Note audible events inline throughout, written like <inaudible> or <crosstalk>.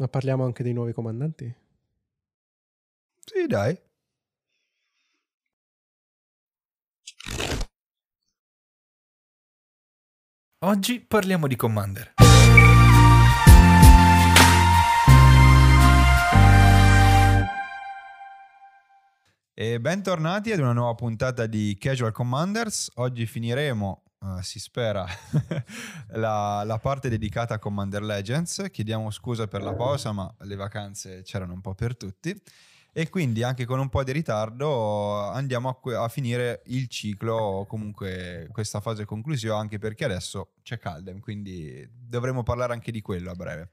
Ma parliamo anche dei nuovi comandanti? Sì, dai. Oggi parliamo di Commander. E bentornati ad una nuova puntata di Casual Commanders. Oggi finiremo, uh, si spera, <laughs> la, la, parte dedicata a Commander Legends. Chiediamo scusa per la pausa, ma le vacanze c'erano un po' per tutti. E quindi anche con un po' di ritardo andiamo a, a finire il ciclo, o comunque questa fase conclusiva, anche perché adesso c'è Caldem, quindi dovremo parlare anche di quello a breve.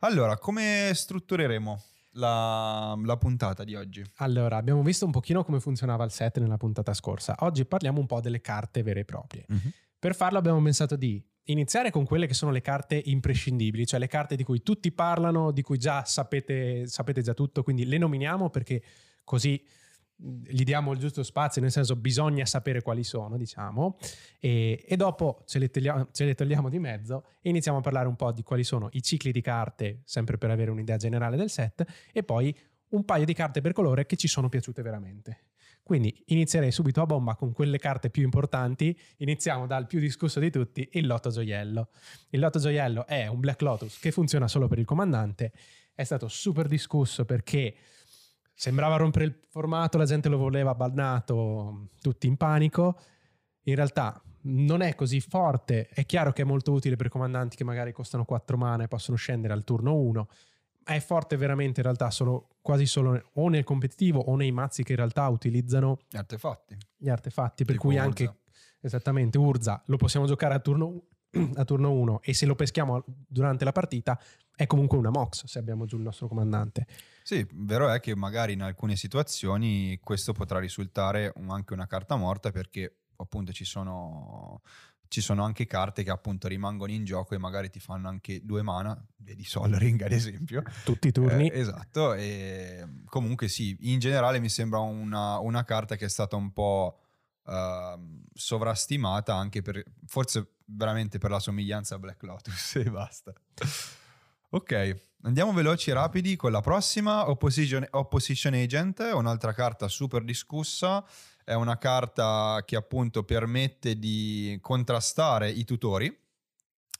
Allora, come struttureremo la, la, puntata di oggi? Allora, abbiamo visto un pochino come funzionava il set nella puntata scorsa. Oggi parliamo un po' delle carte vere e proprie. Uh-huh. Per farlo abbiamo pensato di iniziare con quelle che sono le carte imprescindibili, cioè le carte di cui tutti parlano, di cui già sapete, sapete già tutto, quindi le nominiamo perché così gli diamo il giusto spazio, nel senso bisogna sapere quali sono, diciamo, e, e dopo ce le, togliamo, ce le, togliamo, di mezzo e iniziamo a parlare un po' di quali sono i cicli di carte, sempre per avere un'idea generale del set, e poi un paio di carte per colore che ci sono piaciute veramente. Quindi inizierei subito a bomba con quelle carte più importanti. Iniziamo dal più discusso di tutti, il Lotto Gioiello. Il Lotto Gioiello è un Black Lotus che funziona solo per il comandante. È stato super discusso perché sembrava rompere il formato, la gente lo voleva bannato, tutti in panico. In realtà non è così forte, è chiaro che è molto utile per comandanti che magari costano 4 mana e possono scendere al turno 1. È forte veramente in realtà solo, quasi solo o nel competitivo o nei mazzi che in realtà utilizzano gli artefatti. Gli artefatti, per tipo cui anche Urza. esattamente Urza lo possiamo giocare a turno, <clears throat> a turno 1 e se lo peschiamo durante la partita è comunque una mox se abbiamo giù il nostro comandante. Sì, vero è che magari in alcune situazioni questo potrà risultare anche una carta morta perché appunto ci sono, ci sono anche carte che appunto rimangono in gioco e magari ti fanno anche due mana, vedi Sol Ring ad esempio. Tutti i turni. Eh, esatto, e comunque sì, in generale mi sembra una, una carta che è stata un po' uh, sovrastimata anche per, forse veramente per la somiglianza a Black Lotus <laughs> e basta. Ok, andiamo veloci e rapidi con la prossima, Opposition, Opposition Agent, un'altra carta super discussa, è una carta che appunto permette di contrastare i tutori.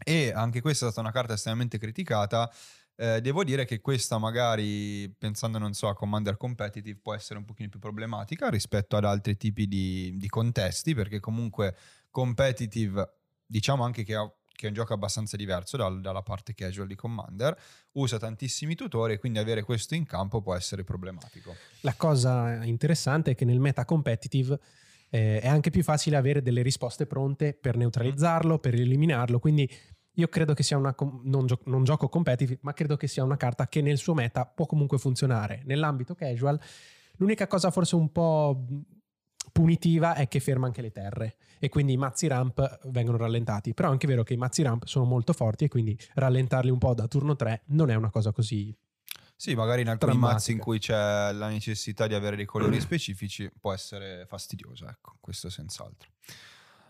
E anche questa è stata una carta estremamente criticata. Eh, devo dire che questa magari, pensando non so a Commander Competitive, può essere un pochino più problematica rispetto ad altri tipi di, di contesti, perché comunque Competitive diciamo anche che ha che è un gioco abbastanza diverso dal, dalla parte casual di Commander, usa tantissimi tutori e quindi avere questo in campo può essere problematico. La cosa interessante è che nel meta competitive eh, è anche più facile avere delle risposte pronte per neutralizzarlo, per eliminarlo, quindi io credo che sia una non, gio- non gioco competitive, ma credo che sia una carta che nel suo meta può comunque funzionare. Nell'ambito casual L'unica cosa forse un po' punitiva è che ferma anche le terre e quindi i mazzi ramp vengono rallentati. Però è anche vero che i mazzi ramp sono molto forti e quindi rallentarli un po' da turno 3 non è una cosa così sì, magari in alcuni drammatica. mazzi in cui c'è la necessità di avere dei colori specifici può essere fastidioso, ecco, questo senz'altro.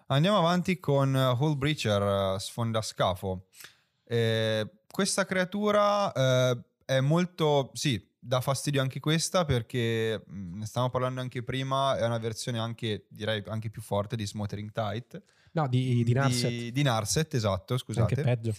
Andiamo avanti con Hull Breacher, sfondascafo. Eh, questa creatura eh, è molto, sì, dà fastidio anche questa perché mm, ne stavamo parlando anche prima, è una versione anche, direi, anche più forte di Smothering Tight. No, di, di Narset. Di, di Narset, esatto, scusate. Anche peggio.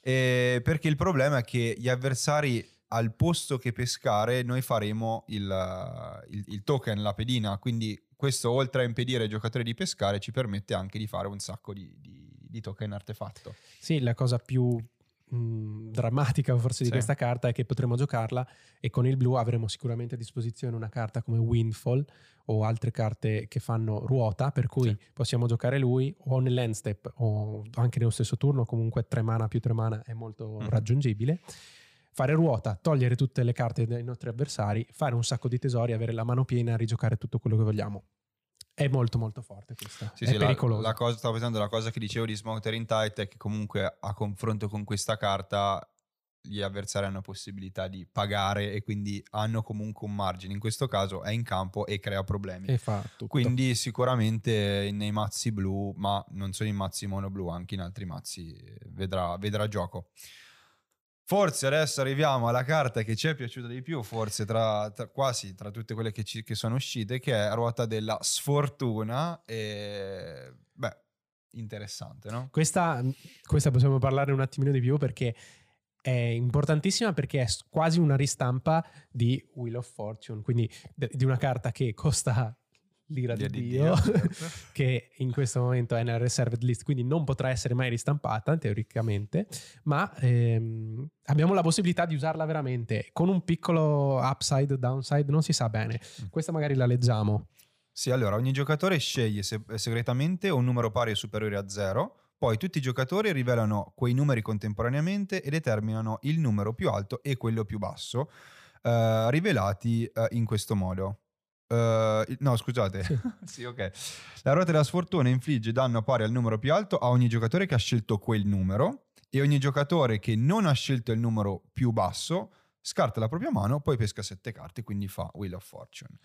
E perché il problema è che gli avversari al posto che pescare noi faremo il, il, il, token, la pedina, quindi questo oltre a impedire ai giocatori di pescare ci permette anche di fare un sacco di, di, di token artefatto. Sì, la cosa più mh, drammatica forse di sì. questa carta è che potremo giocarla e con il blu avremo sicuramente a disposizione una carta come Windfall o altre carte che fanno ruota, per cui sì. possiamo giocare lui o nell'end step o anche nello stesso turno, comunque 3 mana più 3 mana è molto mm. raggiungibile. Fare ruota, togliere tutte le carte dai nostri avversari, fare un sacco di tesori, avere la mano piena, rigiocare tutto quello che vogliamo è molto molto forte questa. Sì, è sì, pericolosa. La, la, cosa, stavo pensando, la cosa che dicevo di Smoker Tight è che comunque a confronto con questa carta gli avversari hanno possibilità di pagare e quindi hanno comunque un margine. In questo caso è in campo e crea problemi. E fa tutto. Quindi sicuramente nei mazzi blu, ma non solo in mazzi mono blu, anche in altri mazzi vedrà, vedrà gioco. Forse adesso arriviamo alla carta che ci è piaciuta di più, forse tra, tra quasi tra tutte quelle che, ci, che, sono uscite, che è Ruota della Sfortuna. E beh, interessante, no? Questa, questa possiamo parlare un attimino di più perché è importantissima perché è quasi una ristampa di Wheel of Fortune, quindi di una carta che costa l'ira di, di Dio, Dio <laughs> certo. che in questo momento è nella reserved list, quindi non potrà essere mai ristampata teoricamente, ma ehm, abbiamo la possibilità di usarla veramente con un piccolo upside, downside, non si sa bene. Mm. Questa magari la leggiamo. Sì, allora ogni giocatore sceglie se- segretamente un numero pari o superiore a 0, poi tutti i giocatori rivelano quei numeri contemporaneamente e determinano il numero più alto e quello più basso, eh, rivelati eh, in questo modo. Uh, no, scusate. <laughs> sì, ok. La ruota della sfortuna infligge danno pari al numero più alto a ogni giocatore che ha scelto quel numero e ogni giocatore che non ha scelto il numero più basso scarta la propria mano, poi pesca sette carte, quindi fa Wheel of Fortune.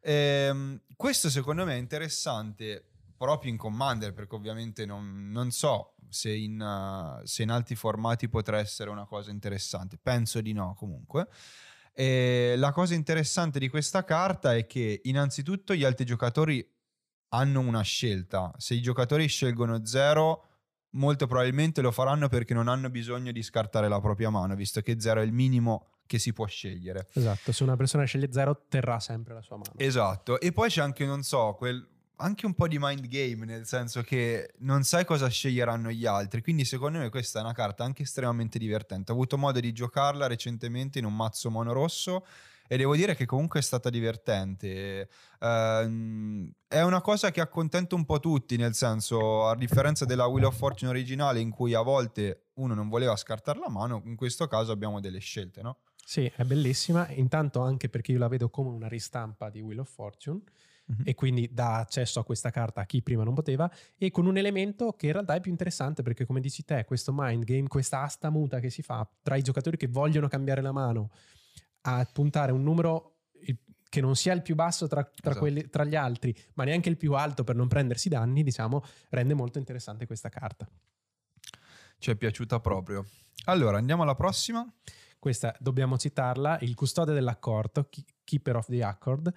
Ehm, questo secondo me è interessante proprio in Commander, perché ovviamente non, non so se in, uh, se in altri formati potrà essere una cosa interessante. Penso di no comunque. E la cosa interessante di questa carta è che innanzitutto gli altri giocatori hanno una scelta. Se i giocatori scelgono zero, molto probabilmente lo faranno perché non hanno bisogno di scartare la propria mano, visto che zero è il minimo che si può scegliere. Esatto, se una persona sceglie zero terrà sempre la sua mano. Esatto, e poi c'è anche, non so, quel anche un po' di mind game, nel senso che non sai cosa sceglieranno gli altri. Quindi, secondo me, questa è una carta anche estremamente divertente. Ho avuto modo di giocarla recentemente in un mazzo mono rosso. E devo dire che comunque è stata divertente. Uh, è una cosa che accontenta un po' tutti, nel senso, a differenza della Wheel of Fortune originale, in cui a volte uno non voleva scartare la mano, in questo caso abbiamo delle scelte, no? Sì, è bellissima. Intanto anche perché io la vedo come una ristampa di Wheel of Fortune mm-hmm. e quindi dà accesso a questa carta a chi prima non poteva e con un elemento che in realtà è più interessante perché come dici te questo mind game, questa asta muta che si fa tra i giocatori che vogliono cambiare la mano a puntare un numero che non sia il più basso tra, tra, esatto. quelli, tra gli altri ma neanche il più alto per non prendersi danni diciamo rende molto interessante questa carta. Ci è piaciuta proprio. Allora andiamo alla prossima. Questa dobbiamo citarla, il custode dell'accordo, Keeper of the Accord,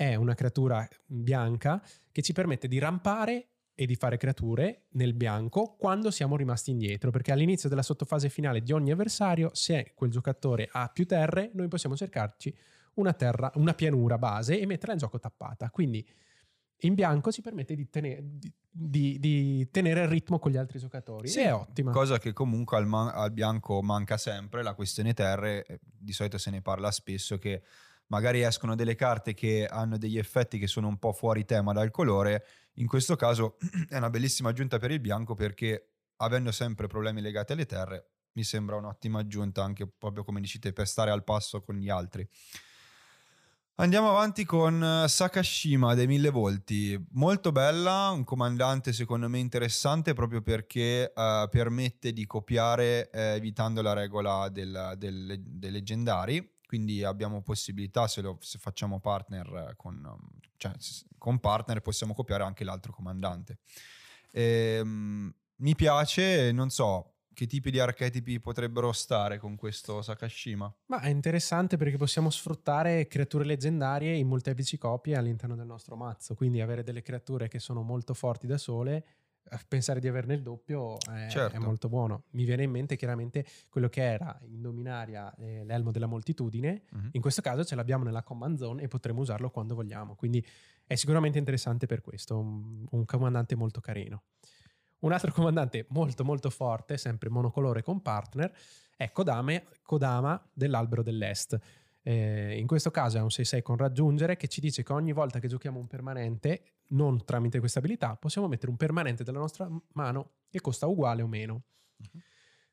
è una creatura bianca che ci permette di rampare e di fare creature nel bianco quando siamo rimasti indietro, perché all'inizio della sottofase finale di ogni avversario, se quel giocatore ha più terre, noi possiamo cercarci una, terra, una pianura base e metterla in gioco tappata. Quindi in bianco ci permette di, tenere, di, di, di tenere il ritmo con gli altri giocatori. Sì, è ottima. Cosa che comunque al, man- al bianco manca sempre, la questione terre, eh, di solito se ne parla spesso che magari escono delle carte che hanno degli effetti che sono un po' fuori tema dal colore, in questo caso <clears throat> è una bellissima aggiunta per il bianco perché avendo sempre problemi legati alle terre, mi sembra un'ottima aggiunta anche proprio come dicete per stare al passo con gli altri. Andiamo avanti con eh, Sakashima dei mille volti, molto bella, un comandante secondo me interessante proprio perché uh, permette di copiare uh, evitando la regola del, del, dei leggendari quindi abbiamo possibilità se, lo, se facciamo partner con, cioè, con partner possiamo copiare anche l'altro comandante. E, um, mi piace, non so, che tipi di archetipi potrebbero stare con questo Sakashima? Ma è interessante perché possiamo sfruttare creature leggendarie in molteplici copie all'interno del nostro mazzo, quindi avere delle creature che sono molto forti da sole pensare di averne il doppio è, certo. è, molto buono. Mi viene in mente chiaramente quello che era in Dominaria eh, l'elmo della moltitudine, uh-huh. in questo caso ce l'abbiamo nella command zone e potremo usarlo quando vogliamo, quindi è sicuramente interessante per questo, un, un comandante molto carino. Un altro comandante molto molto forte, sempre monocolore con partner, è Kodame, Kodama dell'Albero dell'Est. Eh, in questo caso è un 6-6 con raggiungere che ci dice che ogni volta che giochiamo un permanente non tramite questa abilità, possiamo mettere un permanente della nostra mano che costa uguale o meno. Uh-huh.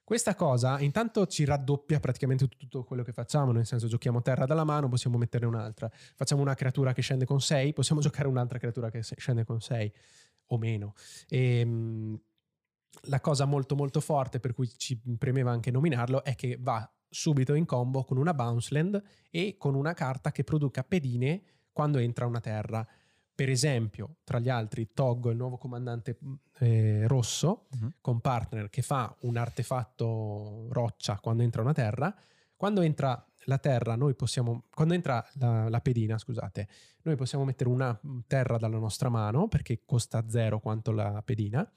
Questa cosa intanto ci raddoppia praticamente tutto quello che facciamo, nel senso giochiamo terra dalla mano, possiamo metterne un'altra. Facciamo una creatura che scende con 6, possiamo <laughs> giocare un'altra creatura che scende con 6 o meno. E, ehm, la cosa molto molto forte per cui ci premeva anche nominarlo è che va subito in combo con una bounce land e con una carta che produca pedine quando entra una terra per esempio, tra gli altri, Toggo, il nuovo comandante eh, rosso, uh-huh. con partner che fa un artefatto roccia quando entra una terra. Quando entra la terra, noi possiamo, quando entra la, la, pedina, scusate, noi possiamo mettere una terra dalla nostra mano perché costa zero quanto la pedina.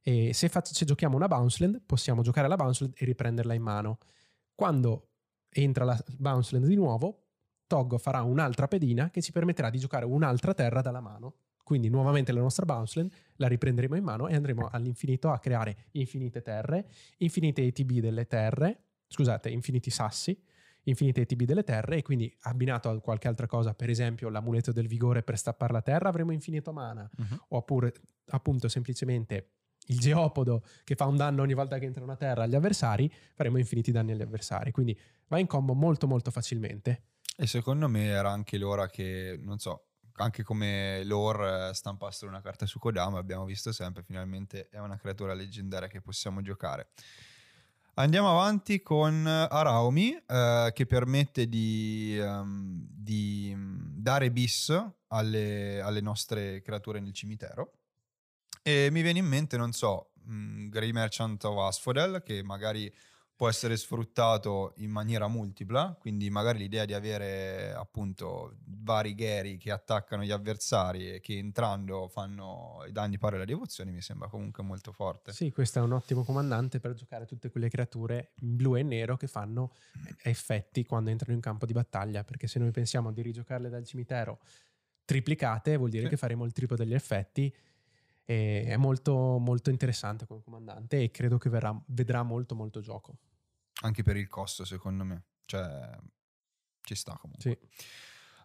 E se, fa, se giochiamo una bounce land, possiamo giocare la bounce land e riprenderla in mano. Quando entra la bounce land di nuovo, Toggo farà un'altra pedina che ci permetterà di giocare un'altra terra dalla mano. Quindi nuovamente la nostra bounce land la riprenderemo in mano e andremo all'infinito a creare infinite terre, infinite ATB delle terre, scusate, infiniti sassi, infinite ATB delle terre e quindi abbinato a qualche altra cosa, per esempio l'amuleto del vigore per stappare la terra, avremo infinito mana, uh-huh. oppure appunto semplicemente il geopodo che fa un danno ogni volta che entra una terra agli avversari, faremo infiniti danni agli avversari. Quindi va in combo molto molto facilmente. E secondo me era anche l'ora che, non so, anche come lore eh, stampassero una carta su Kodama, abbiamo visto sempre, finalmente è una creatura leggendaria che possiamo giocare. Andiamo avanti con Araumi, eh, che permette di, um, di, dare bis alle, alle, nostre creature nel cimitero. E mi viene in mente, non so, um, Grey Merchant of Asphodel, che magari può essere sfruttato in maniera multipla, quindi magari l'idea di avere appunto vari Gary che attaccano gli avversari e che entrando fanno i danni pari alla devozione mi sembra comunque molto forte. Sì, questo è un ottimo comandante per giocare tutte quelle creature in blu e nero che fanno effetti quando entrano in campo di battaglia, perché se noi pensiamo di rigiocarle dal cimitero triplicate vuol dire sì. che faremo il triplo degli effetti e è molto, molto interessante come comandante e credo che verrà, vedrà molto molto gioco anche per il costo secondo me, cioè ci sta comunque. Sì.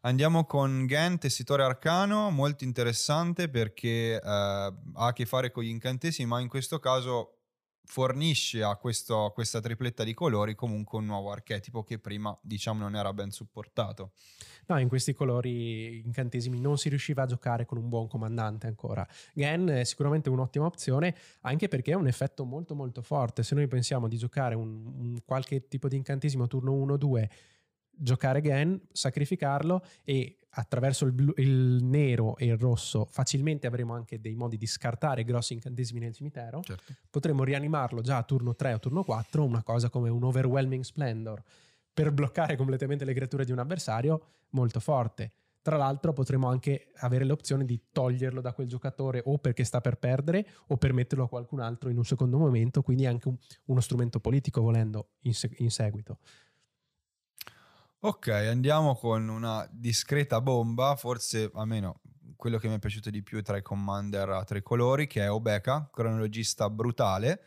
Andiamo con Gen, tessitore arcano, molto interessante perché eh, ha a che fare con gli incantesimi, ma in questo caso fornisce a, questo, a, questa tripletta di colori comunque un nuovo archetipo che prima diciamo non era ben supportato. No, in questi colori incantesimi non si riusciva a giocare con un buon comandante ancora. Gen è sicuramente un'ottima opzione anche perché è un effetto molto molto forte. Se noi pensiamo di giocare un, un qualche tipo di incantesimo turno 1-2 giocare Gen, sacrificarlo e attraverso il, blu, il, nero e il rosso facilmente avremo anche dei modi di scartare grossi incantesimi nel cimitero. Certo. Potremo rianimarlo già a turno 3 o turno 4, una cosa come un Overwhelming Splendor per bloccare completamente le creature di un avversario molto forte. Tra l'altro potremo anche avere l'opzione di toglierlo da quel giocatore o perché sta per perdere o per metterlo a qualcun altro in un secondo momento, quindi anche un, uno strumento politico volendo in, se- in seguito. Ok, andiamo con una discreta bomba, forse almeno quello che mi è piaciuto di più tra i commander a tre colori, che è Obeka, cronologista brutale.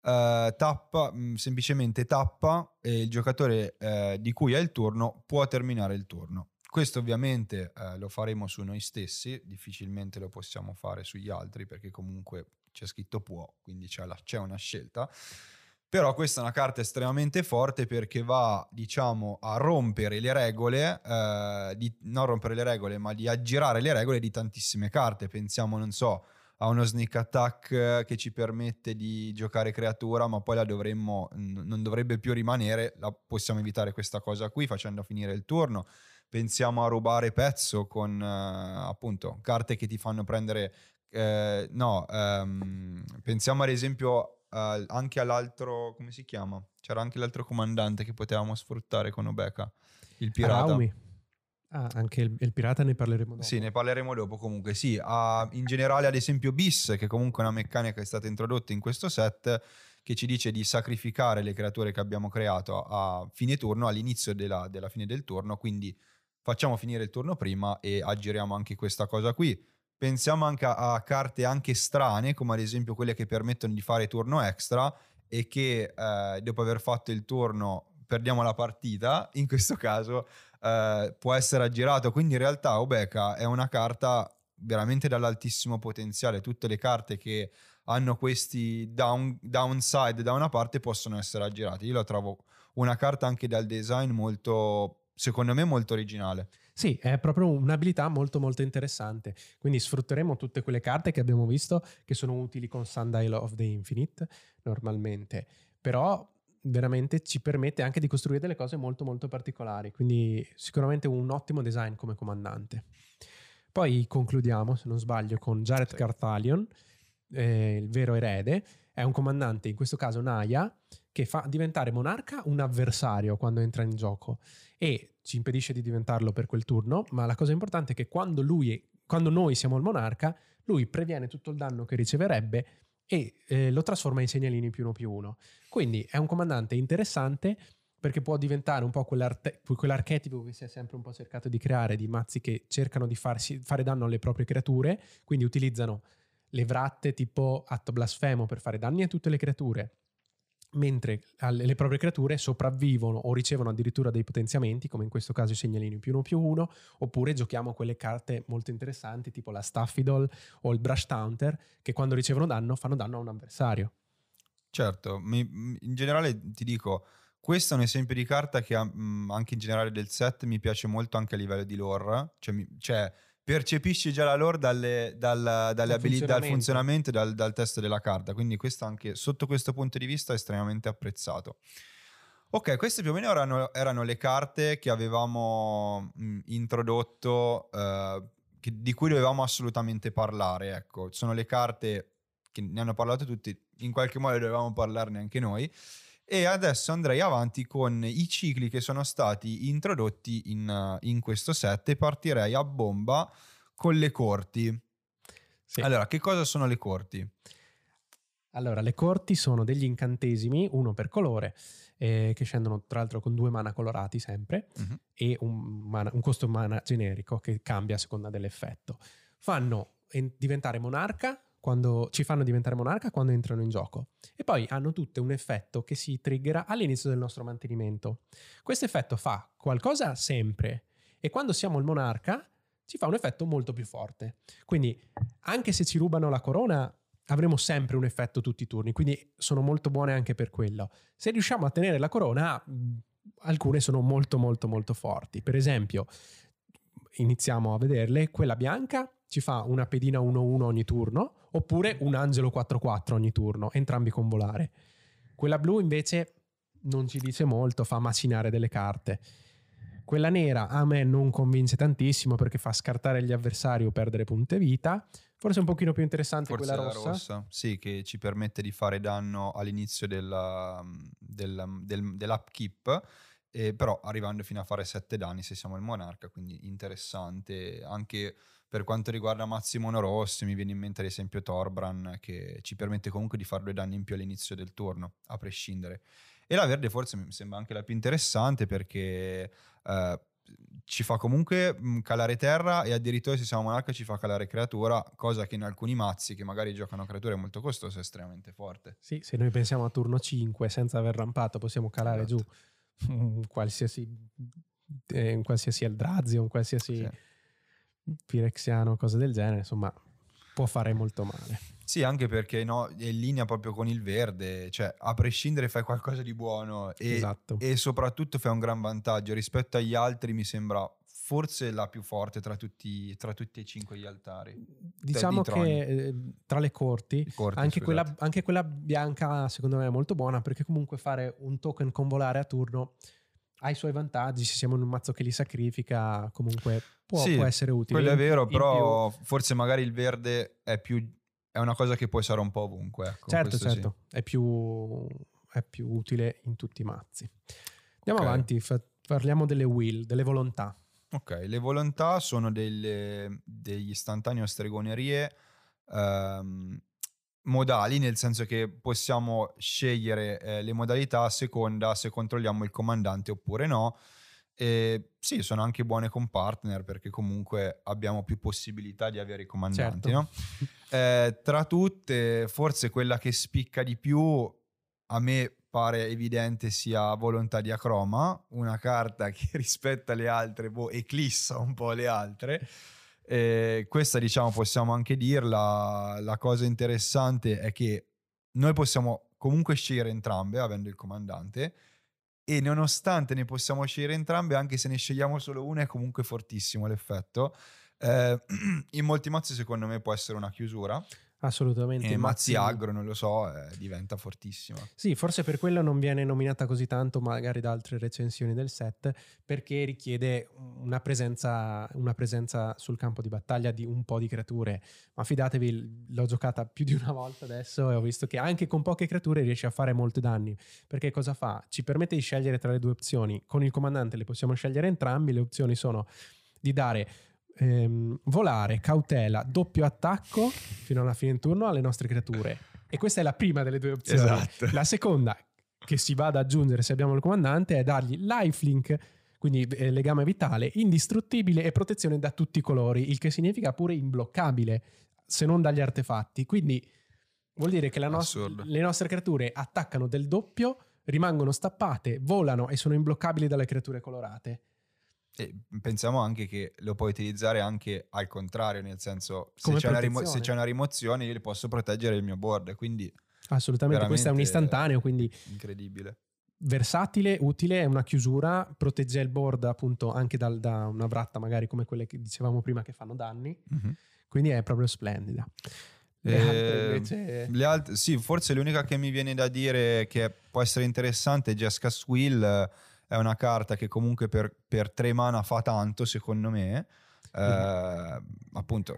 Uh, tappa, mm, semplicemente tappa e il giocatore uh, di cui è il turno può terminare il turno. Questo ovviamente uh, lo faremo su noi stessi, difficilmente lo possiamo fare sugli altri perché comunque c'è scritto può, quindi c'è, la, c'è una scelta. Però questa è una carta estremamente forte perché va, diciamo, a rompere le regole, eh, di, non rompere le regole, ma di aggirare le regole di tantissime carte. Pensiamo, non so, a uno sneak attack che ci permette di giocare creatura, ma poi la dovremmo, non dovrebbe più rimanere, la possiamo evitare questa cosa qui facendo finire il turno. Pensiamo a rubare pezzo con eh, appunto carte che ti fanno prendere. Eh, no, ehm, pensiamo ad esempio uh, anche all'altro, come si chiama? C'era anche l'altro comandante che potevamo sfruttare con Obeka, il pirata. Araumi. Ah, anche il, il, pirata ne parleremo dopo. Sì, ne parleremo dopo comunque. Sì, uh, in generale ad esempio Bis, che comunque è una meccanica che è stata introdotta in questo set, che ci dice di sacrificare le creature che abbiamo creato a fine turno, all'inizio della, della fine del turno, quindi facciamo finire il turno prima e aggiriamo anche questa cosa qui pensiamo anche a, a, carte anche strane, come ad esempio quelle che permettono di fare turno extra e che eh, dopo aver fatto il turno perdiamo la partita, <laughs> in questo caso eh, può essere aggirato. Quindi in realtà Obeka è una carta veramente dall'altissimo potenziale. Tutte le carte che hanno questi down, downside da una parte possono essere aggirate. Io la trovo una carta anche dal design molto, secondo me, molto originale. Sì, è proprio un'abilità molto molto interessante. Quindi sfrutteremo tutte quelle carte che abbiamo visto che sono utili con Sundial of the Infinite normalmente, però veramente ci permette anche di costruire delle cose molto molto particolari, quindi sicuramente un ottimo design come comandante. Poi concludiamo, se non sbaglio, con Jared Sì. Carthalion, eh, il vero erede. È un comandante, in questo caso Naya, che fa diventare monarca un avversario quando entra in gioco e ci impedisce di diventarlo per quel turno, ma la cosa importante è che quando lui quando noi siamo il monarca, lui previene tutto il danno che riceverebbe e eh, lo trasforma in segnalini più uno più uno. Quindi è un comandante interessante perché può diventare un po' quell'archetipo che si è sempre un po' cercato di creare di mazzi che cercano di farsi, fare danno alle proprie creature, quindi utilizzano le vratte tipo atto blasfemo per fare danni a tutte le creature, mentre le proprie creature sopravvivono o ricevono addirittura dei potenziamenti, come in questo caso i segnalini più uno più uno, oppure giochiamo quelle carte molto interessanti tipo la Staffidol o il Brush Taunter, che quando ricevono danno fanno danno a un avversario. Certo, in generale ti dico, questo è un esempio di carta che mm, anche in generale del set mi piace molto anche a livello di lore, cioè, cioè, percepisci già la lore dalle, dal, dalle Dal abilità, dal funzionamento. funzionamento e dal, dal testo della carta, quindi questo anche sotto questo punto di vista è estremamente apprezzato. Ok, queste più o meno erano, erano le carte che avevamo mm, introdotto, eh, che- di cui dovevamo assolutamente parlare. Ecco, sono le carte che ne hanno parlato tutti, in qualche modo dovevamo parlarne anche noi. E adesso andrei avanti con i cicli che sono stati introdotti in, uh, in questo set e partirei a bomba con le corti. Sì. Allora, che cosa sono le corti? Allora, le corti sono degli incantesimi, uno per colore, eh, che scendono tra l'altro con due mana colorati sempre, Mhm. e un, mana- un costo mana generico che cambia a seconda dell'effetto. Fanno en- diventare monarca quando ci fanno diventare monarca quando entrano in gioco e poi hanno tutte un effetto che si triggera all'inizio del nostro mantenimento. Questo effetto fa qualcosa sempre e quando siamo il monarca ci fa un effetto molto più forte. Quindi anche se ci rubano la corona avremo sempre un effetto tutti i turni, quindi sono molto buone anche per quello. Se riusciamo a tenere la corona, alcune sono molto molto molto forti. Per esempio, iniziamo a vederle, quella bianca ci fa una pedina 1-1 ogni turno, oppure un angelo 4-4 ogni turno, entrambi con volare. Quella blu invece non ci dice molto, fa macinare delle carte. Quella nera a me non convince tantissimo perché fa scartare gli avversari o perdere punte vita. Forse un pochino più interessante Forse quella la rossa. rossa, sì, che ci permette di fare danno all'inizio della, del- del- dell'upkeep, e però arrivando fino a fare 7 danni se siamo il monarca, quindi interessante anche per quanto riguarda mazzi monorossi, mi viene in mente ad esempio Torbran che ci permette comunque di fare due danni in più all'inizio del turno, a prescindere. E la verde forse mi sembra anche la più interessante perché eh, ci fa comunque calare terra e addirittura se siamo monarca ci fa calare creatura, cosa che in alcuni mazzi che magari giocano creature molto costose è estremamente forte. Sì, se noi pensiamo a turno 5 senza aver rampato possiamo calare Esatto. giù un qualsiasi, eh, un qualsiasi Eldrazi, un qualsiasi Sì. Pirexiano, cose del genere, insomma può fare molto male. Sì, anche perché no, è in linea proprio con il verde, cioè a prescindere fai qualcosa di buono e, esatto. e soprattutto fai un gran vantaggio rispetto agli altri, mi sembra forse la più forte tra tutti, tra tutti e cinque gli altari. diciamo di che eh, tra le corti corti, anche quella, anche quella bianca secondo me è molto buona perché comunque fare un token con volare a turno ha i suoi vantaggi, se siamo in un mazzo che li sacrifica comunque può, Sì, può essere utile. Quello è vero, però forse magari il verde è più è una cosa che può essere un po' ovunque. Ecco, Certo, questo sì. certo, è, più, è più utile in tutti i mazzi. Andiamo Ok. avanti, fa- parliamo delle will, delle volontà. Ok, le volontà sono delle, degli istantanei o stregonerie ehm, modali, nel senso che possiamo scegliere eh, le modalità a seconda se controlliamo il comandante oppure no. E sì, sono anche buone con partner perché comunque abbiamo più possibilità di avere i comandanti. Certo. no? <laughs> Eh, tra tutte, forse quella che spicca di più a me pare evidente sia Volontà di Acroma, una carta <laughs> che rispetto alle altre boh, eclissa un po' le altre. Eh, questa diciamo possiamo anche dirla, la cosa interessante è che noi possiamo comunque scegliere entrambe avendo il comandante e nonostante ne possiamo scegliere entrambe anche se ne scegliamo solo una è comunque fortissimo l'effetto. Eh, <clears throat> in molti mazzi secondo me può essere una chiusura. Assolutamente. E Mazzi Agro, non lo so, eh, diventa fortissima. Sì, forse per quello non viene nominata così tanto magari da altre recensioni del set, perché richiede una presenza, una presenza sul campo di battaglia di un po' di creature. Ma fidatevi, l'ho giocata più di una volta adesso e ho visto che anche con poche creature riesce a fare molti danni. Perché cosa fa? Ci permette di scegliere tra le due opzioni. Con il comandante le possiamo scegliere entrambi, le opzioni sono di dare ehm, volare, cautela, doppio attacco fino alla fine del turno alle nostre creature. E questa è la prima delle due opzioni. Esatto. La seconda, che si va ad aggiungere se abbiamo il comandante, è dargli lifelink, quindi eh, legame vitale, indistruttibile e protezione da tutti i colori, il che significa pure imbloccabile, se non dagli artefatti. Quindi vuol dire che nost- le nostre creature attaccano del doppio, rimangono stappate, volano e sono imbloccabili dalle creature colorate. E pensiamo anche che lo puoi utilizzare anche al contrario, nel senso se c'è, rimo- se c'è, una rimozione io li posso proteggere il mio board, quindi... Assolutamente, questo è un istantaneo, quindi... Incredibile. Versatile, utile, è una chiusura, protegge il board appunto anche dal, da una bratta magari come quelle che dicevamo prima che fanno danni, mm-hmm. quindi è proprio splendida. Le altre invece... Le altre, sì, forse l'unica che mi viene da dire che può essere interessante è Jessica Swill è una carta che comunque per, per tre mana fa tanto, secondo me. Eh, appunto,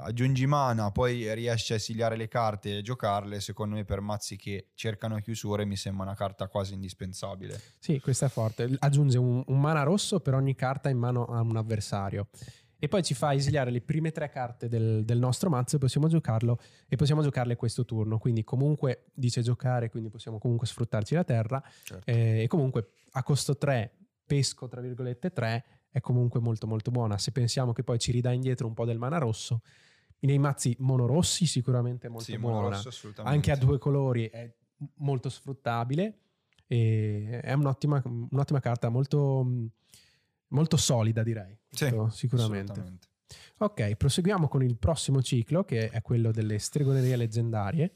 aggiungi mana, poi riesci a esiliare le carte e giocarle. Secondo me, per mazzi che cercano chiusure, mi sembra una carta quasi indispensabile. Sì, questa è forte. Aggiunge un, un mana rosso per ogni carta in mano a un avversario e poi ci fa esiliare le prime tre carte del, del, nostro mazzo e possiamo giocarlo e possiamo giocarle questo turno. Quindi comunque dice giocare quindi possiamo comunque sfruttarci la terra. Certo. eh, e comunque a costo 3 pesco tra virgolette 3 è comunque molto molto buona. Se pensiamo che poi ci ridà indietro un po' del mana rosso nei mazzi monorossi sicuramente molto sì, buona. anche a due colori è molto sfruttabile è un'ottima, un'ottima carta molto molto solida direi. Sì, sicuramente. Ok, proseguiamo con il prossimo ciclo che è quello delle stregonerie leggendarie.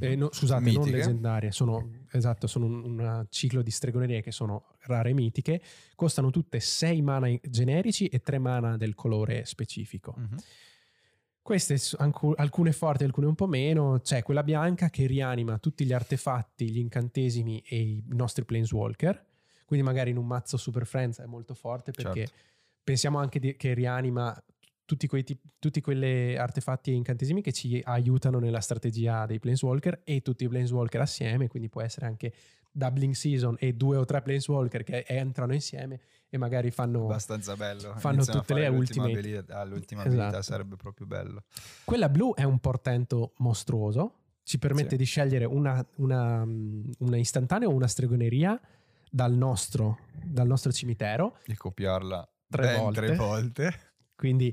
Eh, no, scusate, mitiche. non leggendarie, sono, esatto, sono un, un, ciclo di stregonerie che sono rare e mitiche, costano tutte 6 mana generici e 3 mana del colore specifico. Uh-huh. Queste alcune forti, alcune un po' meno. C'è quella bianca che rianima tutti gli artefatti, gli incantesimi e i nostri planeswalker quindi magari in un mazzo Super Friends è molto forte perché certo. pensiamo anche di, che rianima tutti quei tutti quegli artefatti e incantesimi che ci aiutano nella strategia dei Planeswalker e tutti i Planeswalker assieme, quindi può essere anche doubling season e due o tre Planeswalker che entrano insieme e magari fanno abbastanza bello fanno Iniziano tutte le ultime abilità, all'ultima esatto. abilità sarebbe proprio bello quella blu è un portento mostruoso ci permette sì. di scegliere una, una, una istantanea o una stregoneria dal nostro, dal nostro cimitero. E copiarla tre volte. tre volte. Quindi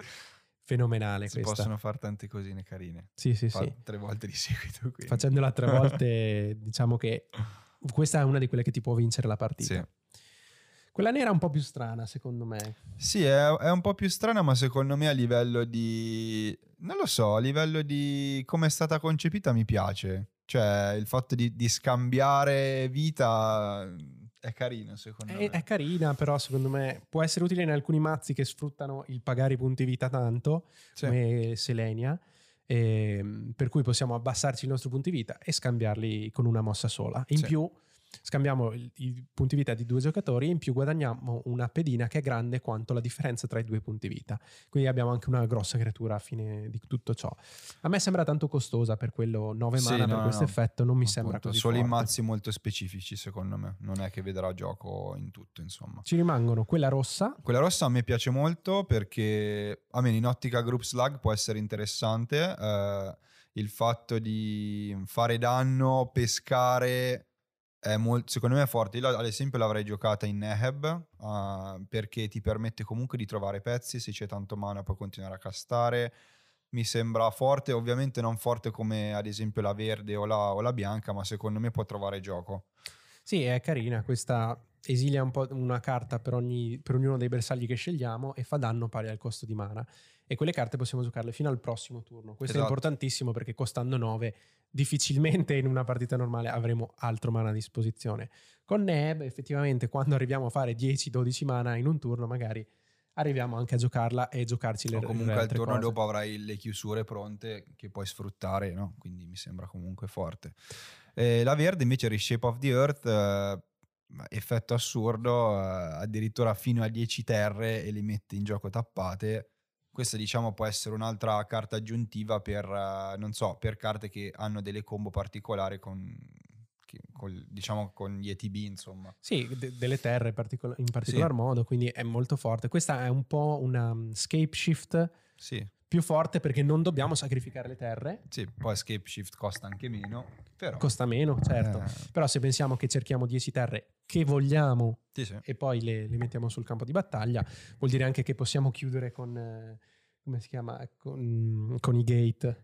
fenomenale si questa. possono fare tante cosine carine. Sì, sì, Fa- sì. Tre volte di seguito. Quindi. Facendola tre <laughs> volte, diciamo che questa è una di quelle che ti può vincere la partita. Sì. Quella nera è un po' più strana, secondo me. Sì, è, è, un po' più strana, ma secondo me a livello di... Non lo so, a livello di come è stata concepita mi piace. Cioè, il fatto di, di scambiare vita è carina, secondo è, me. È carina, però secondo me può essere utile in alcuni mazzi che sfruttano il pagare i punti vita tanto, sì. come Selenia. Ehm, per cui possiamo abbassarci i nostri punti vita e scambiarli con una mossa sola. In sì. più scambiamo i punti vita di due giocatori e in più guadagniamo una pedina che è grande quanto la differenza tra i due punti vita. Quindi abbiamo anche una grossa creatura a fine di tutto ciò. A me sembra tanto costosa per quello 9 sì, mana no, per questo no. effetto, non mi Appunto, sembra così Solo forte. i mazzi molto specifici secondo me, non è che vedrà gioco in tutto insomma. Ci rimangono quella rossa. Quella rossa a me piace molto perché almeno in ottica group slug può essere interessante. Eh, il fatto di fare danno, pescare molto, secondo me è forte. Io ad esempio l'avrei giocata in Neheb uh, perché ti permette comunque di trovare pezzi, se c'è tanto mana puoi continuare a castare. Mi sembra forte, ovviamente non forte come ad esempio la verde o la, o la bianca, ma secondo me può trovare gioco. Sì, è carina questa esilia un po' una carta per, ogni, per ognuno dei bersagli che scegliamo e fa danno pari al costo di mana. E quelle carte possiamo giocarle fino al prossimo turno. Questo esatto. è importantissimo perché costando 9 difficilmente in una partita normale avremo altro mana a disposizione. Con Neb, effettivamente, quando arriviamo a fare 10-12 mana in un turno, magari arriviamo anche a giocarla e giocarci le O comunque le al turno cose. dopo avrai le chiusure pronte che puoi sfruttare, no? Quindi mi sembra comunque forte. Eh, la verde invece Reshape of the Earth, eh, effetto assurdo, eh, addirittura fino a 10 terre e li metti in gioco tappate. Questa diciamo può essere un'altra carta aggiuntiva per, eh, non so, per carte che hanno delle combo particolari con, col- diciamo con gli ETB, insomma. Sì, de- delle terre particol- in particolar modo, quindi è molto forte. Questa è un po' una um, scape shift Sì, più forte perché non dobbiamo sacrificare le terre, sì, poi Escape Shift costa anche meno, però... costa meno, certo. eh, Però se pensiamo che cerchiamo 10 terre che vogliamo sì, sì. e poi le, le mettiamo sul campo di battaglia, vuol dire anche che possiamo chiudere con, eh, come si chiama, con, con i gate,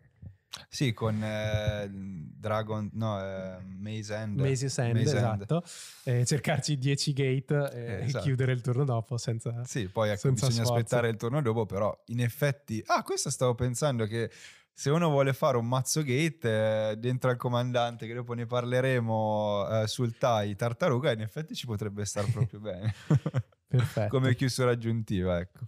Sì, con eh, Dragon, no, eh, Maze End. Maze's End, Maze End. esatto, eh, cercarci 10 gate e Eh, esatto. chiudere il turno dopo senza... Sì, poi ecco, Senza bisogna sforzo. aspettare il turno dopo, però in effetti... Ah, questo stavo pensando che se uno vuole fare un mazzo gate eh, dentro al comandante, che dopo ne parleremo eh, sul TAI Tartaruga, in effetti ci potrebbe stare proprio <laughs> bene. Perfetto. Come chiusura aggiuntiva, ecco.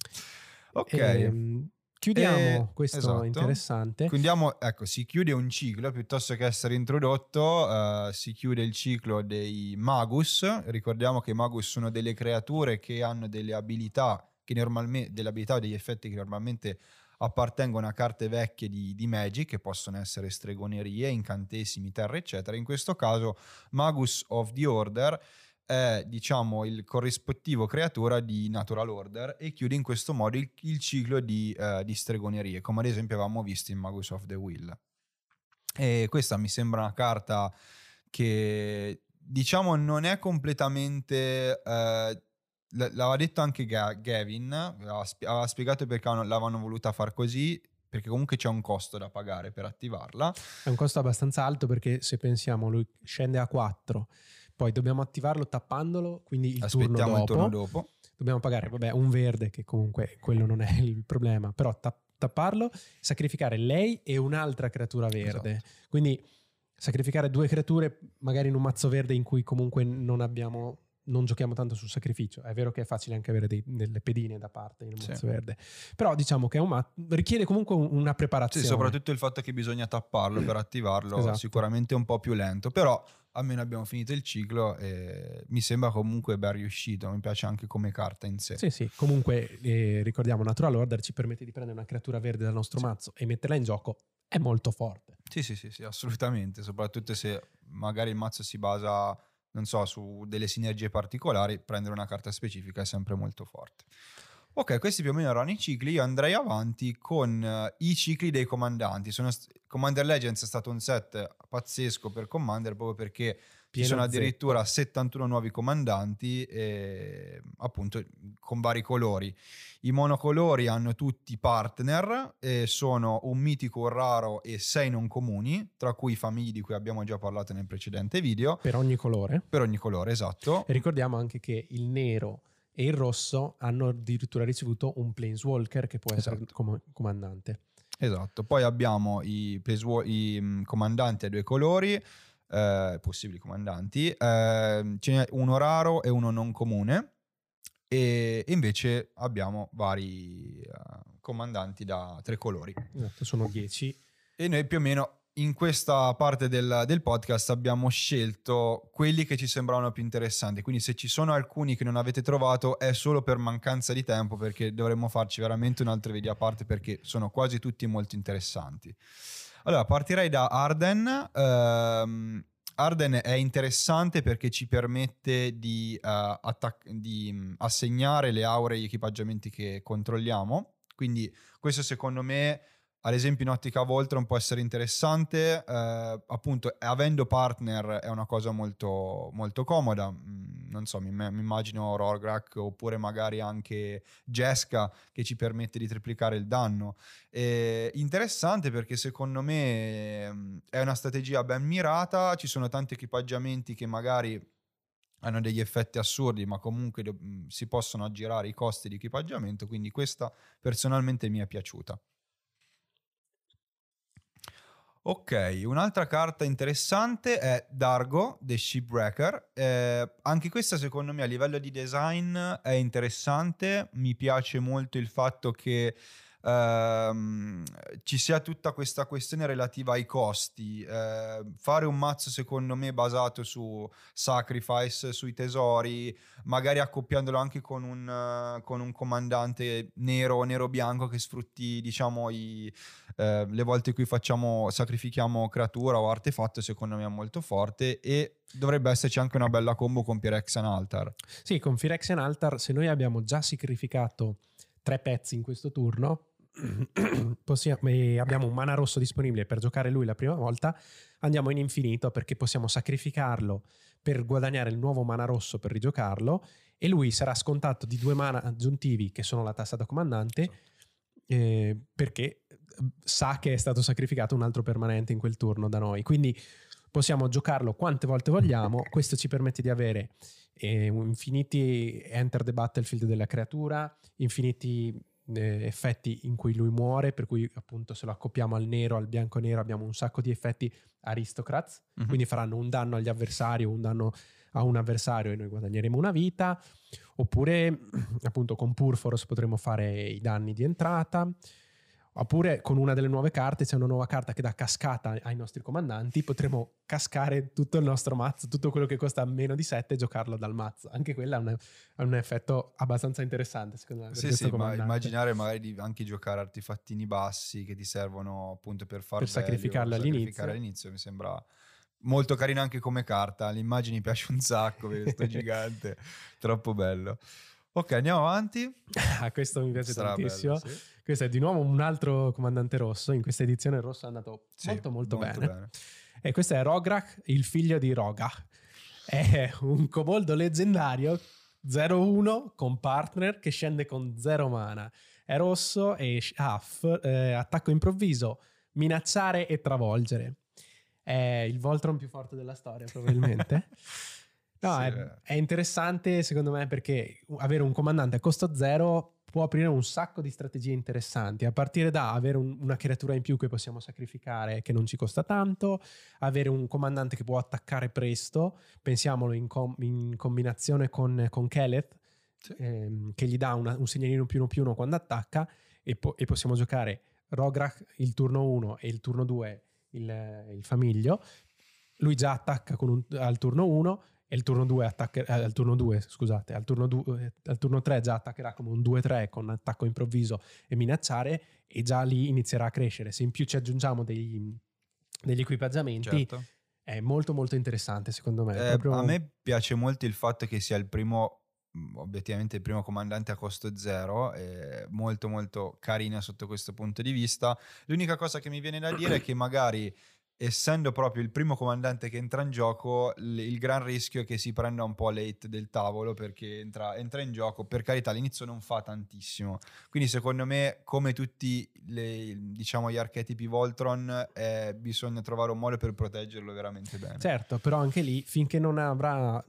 Ok. Ehm, chiudiamo Eh, questo esatto. interessante. Andiamo- ecco, si chiude un ciclo piuttosto che essere introdotto, eh, si chiude il ciclo dei Magus. Ricordiamo che i Magus sono delle creature che hanno delle abilità, che normalmente, delle abilità o degli effetti che normalmente appartengono a carte vecchie di, di Magic, che possono essere stregonerie, incantesimi, terre, eccetera. In questo caso, Magus of the Order è diciamo il corrispettivo creatura di Natural Order e chiude in questo modo il, il ciclo di, eh, di stregonerie, come ad esempio avevamo visto in Magus of the Will. E questa mi sembra una carta che diciamo non è completamente... eh, l- l'aveva detto anche Ga- Gavin, aveva, spi- aveva spiegato perché l'avevano voluta far così, perché comunque c'è un costo da pagare per attivarla. È un costo abbastanza alto perché se pensiamo lui scende a 4, poi dobbiamo attivarlo tappandolo, quindi il turno Aspettiamo dopo, il turno dopo. dobbiamo pagare vabbè, un verde che comunque quello non è <laughs> il problema, però ta- tapparlo, sacrificare lei e un'altra creatura verde. Esatto. Quindi sacrificare due creature magari in un mazzo verde in cui comunque non abbiamo non giochiamo tanto sul sacrificio. È vero che è facile anche avere dei- delle pedine da parte in un Sì. mazzo verde, però diciamo che è un ma- richiede comunque un- una Sì, preparazione. soprattutto il fatto che bisogna tapparlo per attivarlo Esatto. sicuramente un po' più lento, però almeno abbiamo finito il ciclo e mi sembra comunque ben riuscito, mi piace anche come carta in sé. Sì, sì, comunque eh, ricordiamo Natural Order ci permette di prendere una creatura verde dal nostro Sì. mazzo e metterla in gioco, è molto forte. Sì, sì, sì, sì, assolutamente, soprattutto se magari il mazzo si basa, non so, su delle sinergie particolari, prendere una carta specifica è sempre molto forte. Ok, questi più o meno erano i cicli, io andrei avanti con eh, i cicli dei comandanti. Sono st- Commander Legends è stato un set pazzesco per Commander proprio perché ci Pieno sono zeppo. addirittura 71 nuovi comandanti, e, appunto con vari colori. I monocolori hanno tutti partner, e sono un mitico, un raro e sei non comuni, tra cui i famigli di cui abbiamo già parlato nel precedente video, Per ogni colore. per ogni colore, esatto. E ricordiamo anche che il nero e il rosso hanno addirittura ricevuto un Planeswalker che può essere Esatto. come comandante. Esatto, poi abbiamo i, placewa- i, mm, comandanti a due colori, eh, possibili comandanti, eh, ce n'è uno raro e uno non comune, e e invece abbiamo vari eh, comandanti da tre colori. Esatto, sono 10. E noi più o meno in questa parte del, del podcast abbiamo scelto quelli che ci sembravano più interessanti. Quindi se ci sono alcuni che non avete trovato è solo per mancanza di tempo perché dovremmo farci veramente un altro video a parte perché sono quasi tutti molto interessanti. Allora partirei da Arden. Ehm, Arden è interessante perché ci permette di, eh, attac- di mm, assegnare le aure e gli equipaggiamenti che controlliamo. Quindi questo secondo me ad esempio in ottica Voltron può essere interessante, eh, appunto avendo partner è una cosa molto, molto comoda, Mm, non so, mi, mi immagino Rorgrak oppure magari anche Jeska che ci permette di triplicare il danno. Eh, interessante perché secondo me mm, è una strategia ben mirata, ci sono tanti equipaggiamenti che magari hanno degli effetti assurdi, ma comunque mm, si possono aggirare i costi di equipaggiamento, quindi questa personalmente mi è piaciuta. Ok, un'altra carta interessante è Dargo, The Shipwrecker. Eh, anche questa secondo me a livello di design è interessante, mi piace molto il fatto che ehm, ci sia tutta questa questione relativa ai costi. Eh, fare un mazzo secondo me basato su sacrifice, sui tesori, magari accoppiandolo anche con un, uh, con un comandante nero o nero-bianco che sfrutti diciamo i, eh, le volte in cui facciamo, sacrifichiamo creatura o artefatto secondo me è molto forte e dovrebbe esserci anche una bella combo con Pyrexian Altar. Sì, con Pyrexian Altar se noi abbiamo già sacrificato tre pezzi in questo turno possiamo, abbiamo un mana rosso disponibile per giocare lui la prima volta, andiamo in infinito perché possiamo sacrificarlo per guadagnare il nuovo mana rosso per rigiocarlo e lui sarà scontato di due mana aggiuntivi che sono la tassa da comandante eh, perché eh, sa che è stato sacrificato un altro permanente in quel turno da noi. Quindi possiamo giocarlo quante volte vogliamo. Questo ci permette di avere eh, infiniti enter the battlefield della creatura, infiniti eh, effetti in cui lui muore, per cui appunto se lo accoppiamo al nero, al bianco nero abbiamo un sacco di effetti aristocrats, uh-huh. quindi faranno un danno agli avversari o un danno a un avversario e noi guadagneremo una vita, oppure <clears throat> appunto con Purforos potremo fare i danni di entrata. Oppure con una delle nuove carte, c'è una nuova carta che dà cascata ai nostri comandanti, potremo cascare tutto il nostro mazzo, tutto quello che costa meno di 7 e giocarlo dal mazzo. Anche quella ha un, effetto abbastanza interessante, secondo me. Sì, sì, ma immaginare magari di anche giocare artefattini bassi che ti servono appunto per far per sacrificarlo all'inizio. all'inizio. Mi sembra molto carino anche come carta. L'immagine piace un sacco, questo <laughs> gigante, troppo bello. Ok, andiamo avanti. <laughs> Ah, questo mi piace Sarà tantissimo. Bello, sì. Questo è di nuovo un altro comandante rosso. In questa edizione il rosso è andato sì, molto, molto, molto bene. bene. E questo è Rograk, il figlio di Rogach. È un coboldo leggendario 0-1 con partner che scende con 0 mana. È rosso e ha eh, attacco improvviso, minacciare e travolgere. È il Voltron più forte della storia, probabilmente. <laughs> No, sì. è, è, interessante secondo me perché avere un comandante a costo zero può aprire un sacco di strategie interessanti, a partire da avere un, una creatura in più che possiamo sacrificare che non ci costa tanto, avere un comandante che può attaccare presto, pensiamolo in, com- in combinazione con, con Keleth, sì. ehm, che gli dà una, un segnalino più uno più uno quando attacca e, po- e possiamo giocare Rograk il turno 1 e il turno 2 il, il famiglio. Lui già attacca un, al turno 1 e il turno 2 attacca, eh, al turno 2, scusate, al turno, 2, al turno 3 già attaccherà come un 2-3 con attacco improvviso e minacciare e già lì inizierà a crescere. Se in più ci aggiungiamo degli, degli equipaggiamenti certo. è molto molto interessante secondo me. Eh, proprio... A me piace molto il fatto che sia il primo mm, obiettivamente il primo comandante a costo zero, è molto molto carina sotto questo punto di vista. L'unica cosa che mi viene da dire è che magari essendo proprio il primo comandante che entra in gioco, l- il gran rischio è che si prenda un po' late del tavolo perché entra, entra, in gioco. Per carità, all'inizio non fa tantissimo. Quindi, secondo me, come tutti le, diciamo, gli archetipi Voltron, eh, bisogna trovare un modo per proteggerlo veramente bene. Certo, però anche lì, finché non avrà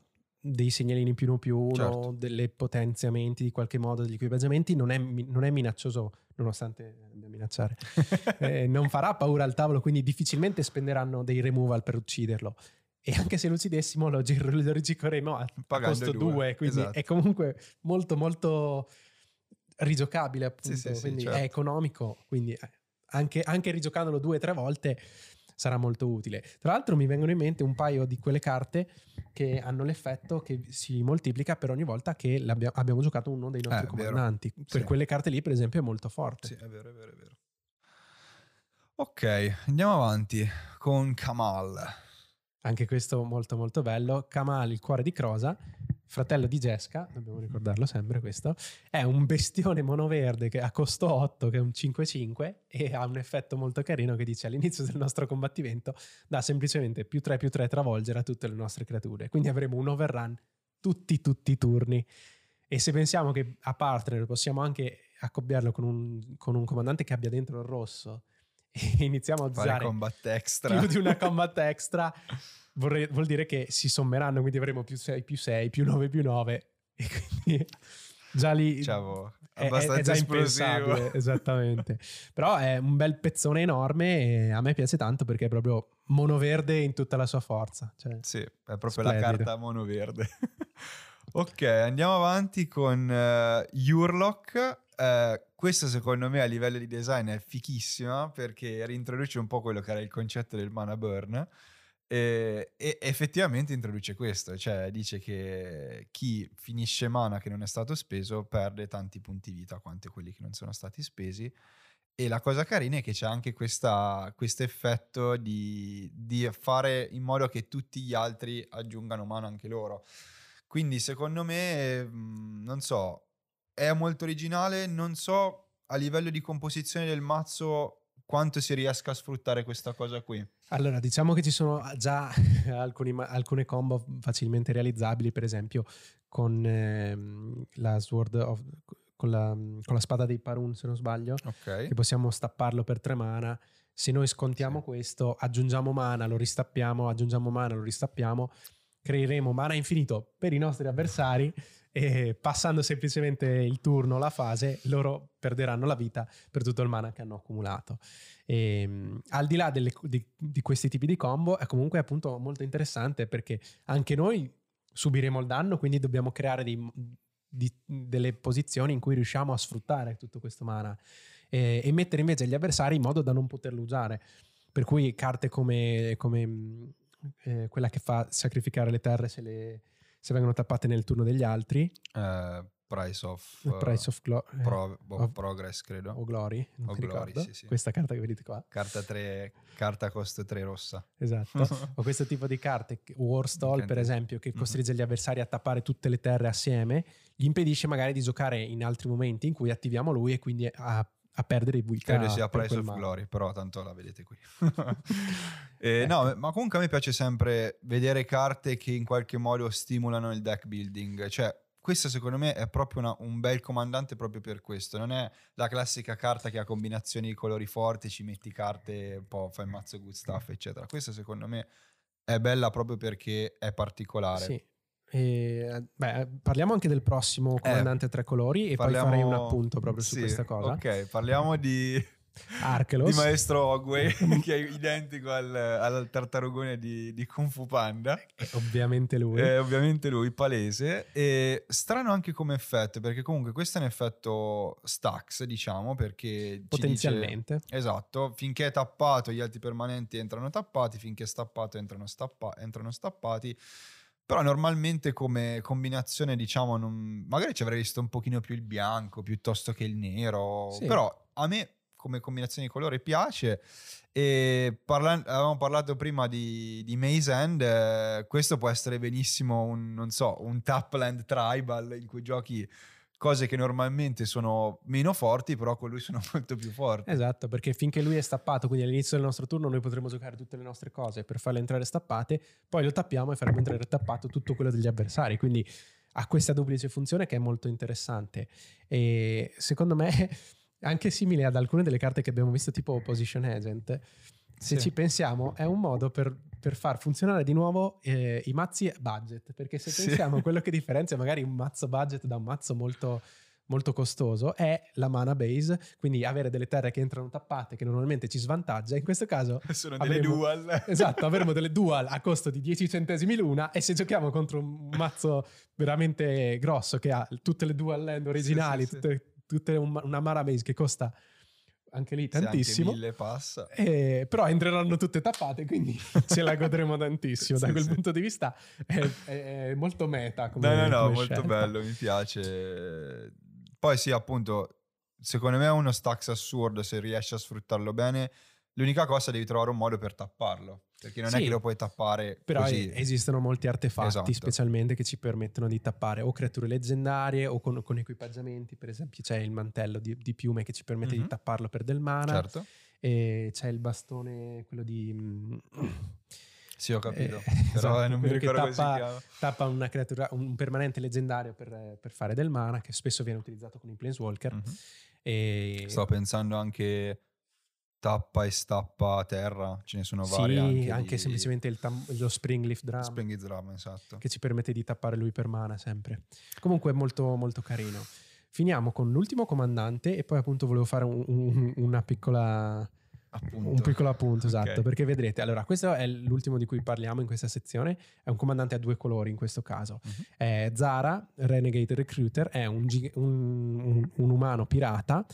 dei segnalini più uno più uno, certo. delle potenziamenti di qualche modo degli equipaggiamenti, non è, non è minaccioso, nonostante minacciare, eh, non farà paura al tavolo, quindi difficilmente spenderanno dei removal per ucciderlo. E anche se lo uccidessimo lo, lo rigicoremo a, a costo 2, quindi esatto. è comunque molto molto rigiocabile appunto, sì, sì, quindi sì, certo. è economico, quindi eh, anche, anche rigiocandolo due o tre volte sarà molto utile. Tra l'altro mi vengono in mente un paio di quelle carte che hanno l'effetto che si moltiplica per ogni volta che abbiamo giocato uno dei nostri eh, comandanti. Per sì. quelle carte lì, per esempio, è molto forte. Sì, è vero, è vero, è vero. Ok, andiamo avanti con Kamal. Anche questo molto molto bello. Kamal, il cuore di Crosa, fratello di Jessica, dobbiamo ricordarlo sempre questo, è un bestione monoverde che ha costo 8, che è un 5-5 e ha un effetto molto carino che dice all'inizio del nostro combattimento dà semplicemente più 3 più 3 travolgere a tutte le nostre creature. Quindi avremo un overrun tutti tutti i turni. E se pensiamo che a partner possiamo anche accoppiarlo con un, con un comandante che abbia dentro il rosso e <laughs> iniziamo a usare più di una <laughs> combat extra vorrei, vuol dire che si sommeranno, quindi avremo più 6 più 6 più 9 più 9 <laughs> e quindi già lì diciamo, è, è, già impensabile, esattamente. Però è un bel pezzone enorme e a me piace tanto perché è proprio monoverde in tutta la sua forza. Cioè, sì, è proprio splendido. la carta monoverde. ok, andiamo avanti con uh, Urlock. Uh, questa secondo me a livello di design è fichissima perché reintroduce un po' quello che era il concetto del mana burn e, e, effettivamente introduce questo, cioè dice che chi finisce mana che non è stato speso perde tanti punti vita quanto quelli che non sono stati spesi. E la cosa carina è che c'è anche questo effetto di, di, fare in modo che tutti gli altri aggiungano mana anche loro. Quindi secondo me, mm, non so, è molto originale, non so a livello di composizione del mazzo quanto si riesca a sfruttare questa cosa qui? Allora, diciamo che ci sono già <laughs> alcuni, alcune combo facilmente realizzabili, per esempio con ehm, la Sword of, con la, con la, spada dei Parun, se non sbaglio, okay. che possiamo stapparlo per tre mana. Se noi scontiamo sì. questo, aggiungiamo mana, lo ristappiamo, aggiungiamo mana, lo ristappiamo, creeremo mana infinito per i nostri avversari e passando semplicemente il turno, la fase, loro perderanno la vita per tutto il mana che hanno accumulato. E, ehm, al di là delle, di, di, questi tipi di combo è comunque appunto molto interessante perché anche noi subiremo il danno, quindi dobbiamo creare dei, di, delle posizioni in cui riusciamo a sfruttare tutto questo mana e, e, mettere invece gli avversari in modo da non poterlo usare. Per cui carte come, come eh, quella che fa sacrificare le terre se le se vengono tappate nel turno degli altri. Uh, price of, uh, price of, glo- pro, of Progress, credo. O Glory, o glory, sì, sì. Questa carta che vedete qua. Carta 3, carta costo 3 rossa. Esatto. <laughs> o questo tipo di carte, Warstall per esempio, che mhm. costringe gli avversari a tappare tutte le terre assieme, gli impedisce magari di giocare in altri momenti in cui attiviamo lui e quindi a a perdere i vita. Credo sia Price of Glory, però tanto la vedete qui. <laughs> <laughs> eh, ecco. No, ma comunque a me piace sempre vedere carte che in qualche modo stimolano il deck building. Cioè, questo secondo me è proprio una, un bel comandante proprio per questo. Non è la classica carta che ha combinazioni di colori forti, ci metti carte, un po' fai mazzo good stuff, eccetera. Questa secondo me è bella proprio perché è particolare. Sì. E, beh, parliamo anche del prossimo eh, comandante eh, tre colori e parliamo... poi farei un appunto proprio sì, su questa cosa. Ok, parliamo di Archelos. di Maestro Ogway, <laughs> <laughs> che è identico al, al tartarugone di, di, Kung Fu Panda. È ovviamente lui. È ovviamente lui, palese. E strano anche come effetto, perché comunque questo è un effetto stacks, diciamo, perché... Potenzialmente. Dice, esatto, finché è tappato gli altri permanenti entrano tappati, finché è stappato entrano, stappa, entrano stappati. Però normalmente come combinazione, diciamo, non... magari ci avrei visto un pochino più il bianco piuttosto che il nero. Sì. Però a me come combinazione di colore piace. E parla- avevamo parlato prima di, di Maze End, eh, questo può essere benissimo un, non so, un Tapland Tribal in cui giochi cose che normalmente sono meno forti, però con lui sono <laughs> molto più forti. Esatto, perché finché lui è stappato, quindi all'inizio del nostro turno noi potremo giocare tutte le nostre cose per farle entrare stappate, poi lo tappiamo e faremo entrare tappato tutto quello degli avversari, quindi ha questa duplice funzione che è molto interessante e secondo me <laughs> anche simile ad alcune delle carte che abbiamo visto tipo Opposition Agent se sì. ci pensiamo, è un modo per, per far funzionare di nuovo eh, i mazzi budget. Perché se sì. pensiamo a quello che differenzia magari un mazzo budget da un mazzo molto, molto costoso è la mana base, quindi avere delle terre che entrano tappate che normalmente ci svantaggia. In questo caso <laughs> sono delle avremo, dual. <laughs> Esatto, avremo delle dual a costo di 10 centesimi l'una e se giochiamo contro un mazzo veramente grosso che ha tutte le dual land originali, sì, tutte, tutte una mana base che costa anche lì tantissimo. Anche mille passa. Eh, però entreranno tutte tappate, quindi <laughs> ce la godremo tantissimo. sì, da quel sì. punto di vista è, è molto meta. Come, no, no, no, molto scelta. bello, mi piace. Poi sì, appunto, secondo me è uno stacks assurdo se riesci a sfruttarlo bene. L'unica cosa devi trovare un modo per tapparlo. Perché non sì, è che lo puoi tappare però così. esistono molti artefatti esatto. specialmente che ci permettono di tappare o creature leggendarie o con, con equipaggiamenti. Per esempio c'è il mantello di, di piume che ci permette mm-hmm. di tapparlo per del mana. Certo. E c'è il bastone, quello di... Mm, sì, ho capito. Eh, però esatto, non mi ricordo come tappa, tappa una creatura, un permanente leggendario per, per, fare del mana, che spesso viene utilizzato con i Planeswalker. Mm-hmm. E... Sto pensando anche tappa e stappa a terra, ce ne sono vari. Sì, anche, anche di... semplicemente il tam- lo Spring Leaf Drum. Spring Drum, esatto. Che ci permette di tappare lui per mana sempre. Comunque è molto, molto carino. Finiamo con l'ultimo comandante e poi appunto volevo fare un, un, una piccola... Appunto. Un piccolo appunto, <laughs> esatto, Ok. perché vedrete, allora questo è l'ultimo di cui parliamo in questa sezione, è un comandante a due colori in questo caso. Mhm. È Zara, Renegade Recruiter, è un, gi- un- un- un umano pirata,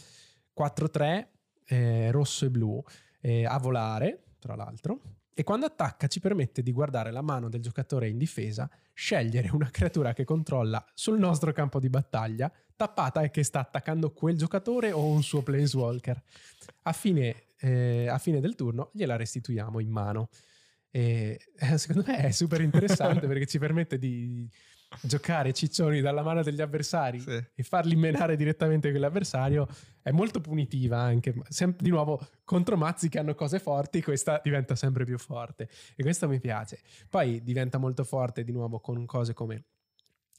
4-3, eh, rosso e blu, eh, a volare, tra l'altro, e quando attacca ci permette di guardare la mano del giocatore in difesa, scegliere una creatura che controlla sul nostro campo di battaglia, tappata e che sta attaccando quel giocatore o un suo planeswalker. A fine, eh, a fine del turno gliela restituiamo in mano. E eh, secondo me è super interessante <laughs> perché ci permette di giocare ciccioni dalla mano degli avversari Sì. e farli menare direttamente quell'avversario è molto punitiva anche. Sem- di nuovo, contro mazzi che hanno cose forti, questa diventa sempre più forte e questo mi piace. Poi diventa molto forte di nuovo con cose come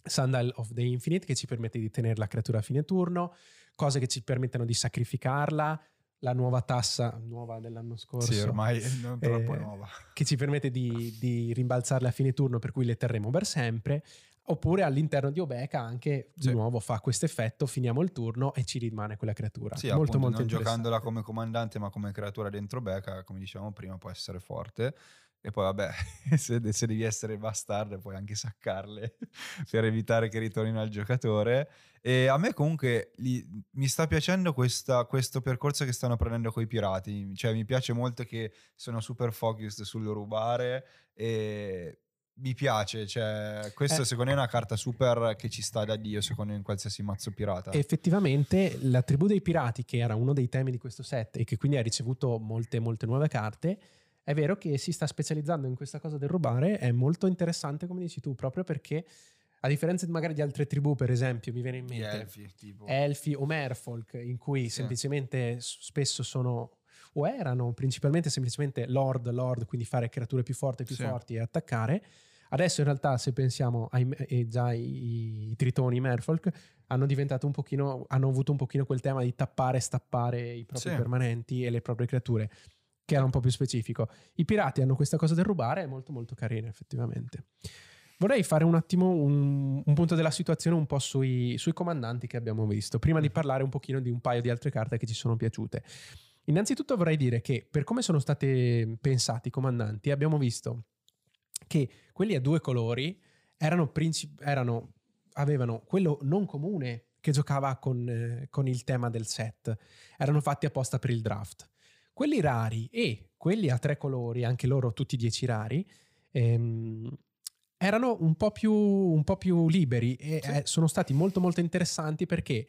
Sandal of the Infinite che ci permette di tenere la creatura a fine turno, cose che ci permettono di sacrificarla, la nuova tassa nuova dell'anno scorso Sì, ormai non troppo Eh, nuova. che ci permette di, di rimbalzarle a fine turno per cui le terremo per sempre oppure all'interno di Obeka anche di Sì. nuovo fa questo effetto finiamo il turno e ci rimane quella creatura Sì, molto appunto, molto non giocandola come comandante ma come creatura dentro Becca, come dicevamo prima, può essere forte. E poi vabbè, <laughs> se, se devi essere bastardo puoi anche saccarle <laughs> per evitare che ritornino al giocatore. E a me comunque li- mi sta piacendo questa- questo percorso che stanno prendendo con i pirati. Cioè mi piace molto che sono super focused sul rubare e mi piace. Cioè, questa Eh. secondo me è una carta super che ci sta da Dio secondo me in qualsiasi mazzo pirata. effettivamente la tribù dei pirati che era uno dei temi di questo set e che quindi ha ricevuto molte molte nuove carte è vero che si sta specializzando in questa cosa del rubare è molto interessante come dici tu proprio perché a differenza di magari di altre tribù per esempio mi viene in mente elfi, tipo. elfi o merfolk in cui Sì. semplicemente spesso sono o erano principalmente semplicemente lord lord quindi fare creature più forti più Sì. forti e attaccare adesso in realtà se pensiamo ai già i, i tritoni i merfolk hanno diventato un pochino hanno avuto un pochino quel tema di tappare e stappare i propri Sì. permanenti e le proprie creature che era un po' più specifico i pirati hanno questa cosa del rubare è molto molto carina effettivamente Vorrei fare un attimo un, un punto della situazione un po' sui, sui comandanti che abbiamo visto, prima di parlare un pochino di un paio di altre carte che ci sono piaciute. Innanzitutto vorrei dire che per come sono stati pensati i comandanti abbiamo visto che quelli a due colori erano, princip- erano- avevano quello non comune che giocava con, eh, con il tema del set, erano fatti apposta per il draft. Quelli rari e quelli a tre colori, anche loro tutti dieci rari, ehm, erano un po' più, un po' più liberi e Sì. eh, sono stati molto molto interessanti perché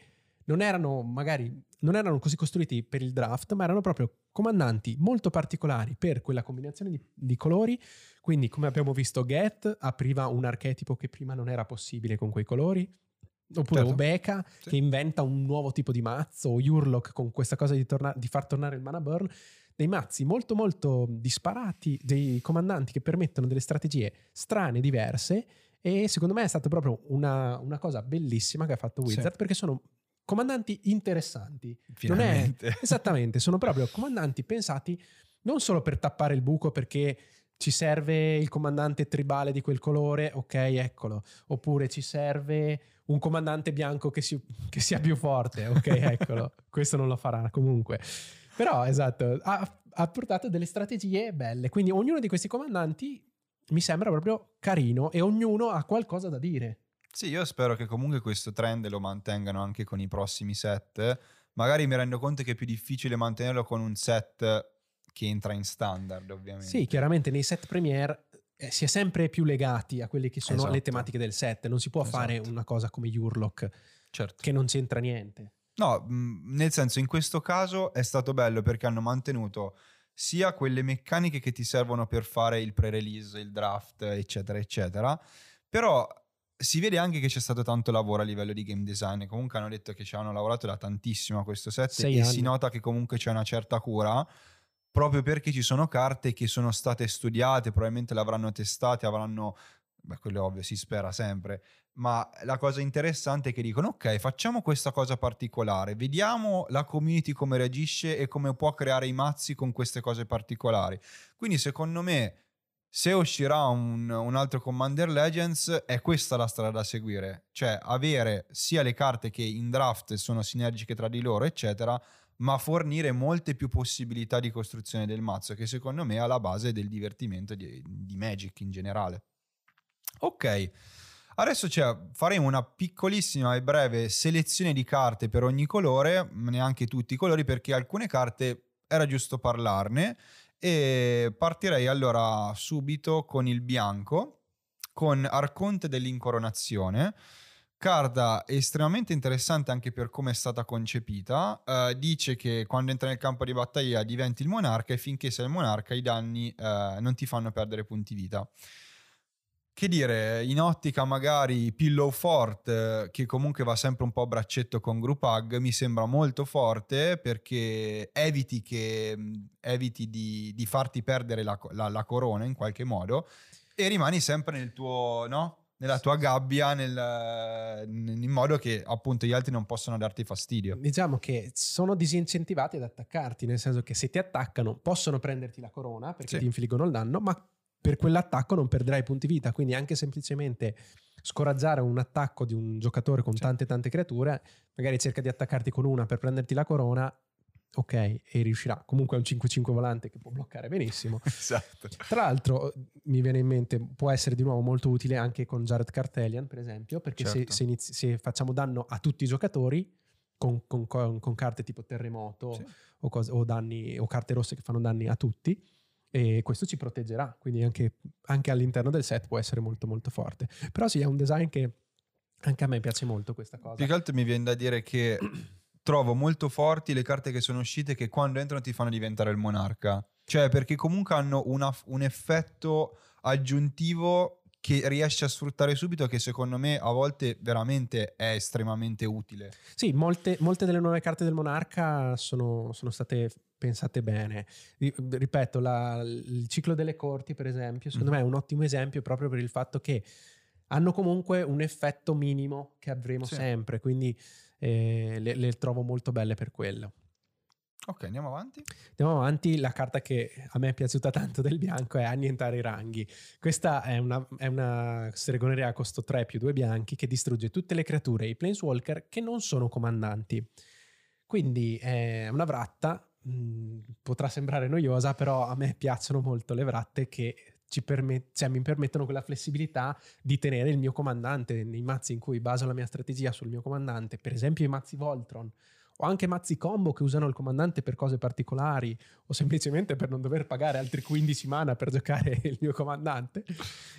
non erano magari non erano così costruiti per il draft, ma erano proprio comandanti molto particolari per quella combinazione di, di colori. Quindi, come abbiamo visto, Get apriva un archetipo che prima non era possibile con quei colori. Oppure Certo. Obeka Sì. che inventa un nuovo tipo di mazzo, o Urlock con questa cosa di, torna- di far tornare il mana burn. Dei mazzi molto molto disparati, dei comandanti che permettono delle strategie strane, diverse. E secondo me è stata proprio una, una cosa bellissima che ha fatto Sì. Wizard perché sono comandanti interessanti. Non è-. <laughs> Esattamente, sono proprio comandanti pensati non solo per tappare il buco perché ci serve il comandante tribale di quel colore, ok, eccolo. Oppure ci serve un comandante bianco che, si- che sia più forte, ok, <laughs> eccolo. Questo non lo farà comunque. Però, esatto, ha, ha portato delle strategie belle. Quindi ognuno di questi comandanti mi sembra proprio carino e ognuno ha qualcosa da dire. Sì, io spero che comunque questo trend lo mantengano anche con i prossimi set. Magari mi rendo conto che è più difficile mantenerlo con un set che entra in standard, ovviamente. Sì, chiaramente nei set premiere eh, si è sempre più legati a quelle che sono le Esatto. tematiche del set. Non si può fare Esatto. una cosa come Urlock Certo. che non c'entra niente. No, mh, nel senso, in questo caso è stato bello perché hanno mantenuto sia quelle meccaniche che ti servono per fare il pre-release, il draft, eccetera, eccetera. Però si vede anche che c'è stato tanto lavoro a livello di game design. Comunque hanno detto che ci hanno lavorato da tantissimo a questo set Sei e anni. si nota che comunque c'è una certa cura. Proprio perché ci sono carte che sono state studiate, probabilmente le avranno testate, avranno. Beh, quello è ovvio, si spera sempre. Ma la cosa interessante è che dicono: Ok, facciamo questa cosa particolare, vediamo la community come reagisce e come può creare i mazzi con queste cose particolari. Quindi, secondo me, se uscirà un, un, altro Commander Legends, è questa la strada da seguire. Cioè, avere sia le carte che in draft sono sinergiche tra di loro, eccetera, ma fornire molte più possibilità di costruzione del mazzo, che secondo me è alla base del divertimento di, di Magic in generale. Ok. Adesso cioè, faremo una piccolissima e breve selezione di carte per ogni colore, neanche tutti i colori, perché alcune carte era giusto parlarne e partirei allora subito con il bianco, con Arconte dell'incoronazione, carta estremamente interessante anche per come è stata concepita. Uh, dice che quando entra nel campo di battaglia diventi il monarca e finché sei il monarca i danni uh, non ti fanno perdere punti vita che dire, in ottica magari Pillow Fort, che comunque va sempre un po' a braccetto con Group Hug, mi sembra molto forte perché eviti, che, eviti di, di farti perdere la, la, la, corona in qualche modo e rimani sempre nel tuo, no? nella tua gabbia nel, in modo che appunto gli altri non possano darti fastidio. Diciamo che sono disincentivati ad attaccarti, nel senso che se ti attaccano possono prenderti la corona perché sì. ti infliggono il danno, ma per quell'attacco non perderai punti vita, quindi anche semplicemente scoraggiare un attacco di un giocatore con tante tante creature, magari cerca di attaccarti con una per prenderti la corona, ok, e riuscirà. Comunque è un 5-5 volante che può bloccare benissimo. <laughs> esatto. Tra l'altro, mi viene in mente, può essere di nuovo molto utile anche con Jared Cartelian, per esempio, perché certo. se, se, inizi, se, facciamo danno a tutti i giocatori con, con, con, con carte tipo terremoto sì. o, cose, o, danni, o carte rosse che fanno danni a tutti, e questo ci proteggerà, quindi anche, anche, all'interno del set può essere molto molto forte. Però sì, è un design che anche a me piace molto questa cosa. Più che altro mi viene da dire che <clears throat> trovo molto forti le carte che sono uscite che quando entrano ti fanno diventare il monarca. Cioè perché comunque hanno una, un effetto aggiuntivo che riesci a sfruttare subito che secondo me a volte veramente è estremamente utile. Sì, molte, molte delle nuove carte del monarca sono, sono state pensate bene. Ripeto, la, il ciclo delle corti, per esempio, secondo mm. me è un ottimo esempio proprio per il fatto che hanno comunque un effetto minimo che avremo sì. sempre, quindi eh, le, le trovo molto belle per quello. Ok, andiamo avanti. Andiamo avanti. La carta che a me è piaciuta tanto del bianco è annientare i ranghi. Questa è una, è una stregoneria a costo 3 più 2 bianchi che distrugge tutte le creature e i planeswalker che non sono comandanti. Quindi è una vratta Mm, potrà sembrare noiosa, però a me piacciono molto le vratte che permet- cioè, mi permettono quella flessibilità di tenere il mio comandante nei mazzi in cui baso la mia strategia sul mio comandante, per esempio i mazzi Voltron o anche mazzi combo che usano il comandante per cose particolari o semplicemente per non dover pagare altri 15 mana per giocare il mio comandante.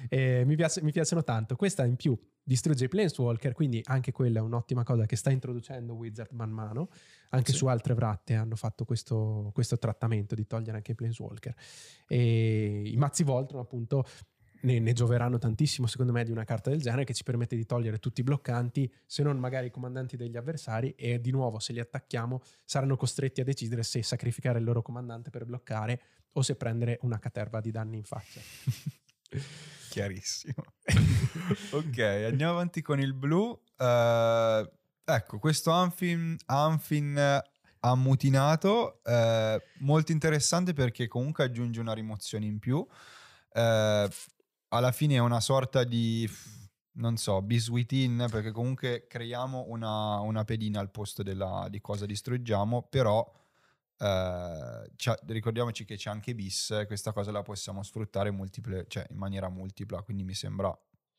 Eh, mi, piace, mi, piacciono tanto. Questa in più distrugge i Planeswalker, quindi anche quella è un'ottima cosa che sta introducendo Wizard man mano. Anche sì. su altre vratte hanno fatto questo, questo, trattamento di togliere anche i Planeswalker. E I mazzi Voltron appunto ne, ne, gioveranno tantissimo secondo me di una carta del genere che ci permette di togliere tutti i bloccanti, se non magari i comandanti degli avversari e di nuovo se li attacchiamo saranno costretti a decidere se sacrificare il loro comandante per bloccare o se prendere una caterva di danni in faccia. <laughs> Chiarissimo. <laughs> ok, andiamo avanti con il blu. Uh, ecco, questo Anfin, Anfin ammutinato, uh, molto interessante perché comunque aggiunge una rimozione in più. Uh, alla fine è una sorta di, non so, biswitin, perché comunque creiamo una, una pedina al posto della, di cosa distruggiamo, però eh, ricordiamoci che c'è anche bis, questa cosa la possiamo sfruttare multiple, cioè in maniera multipla, quindi mi sembra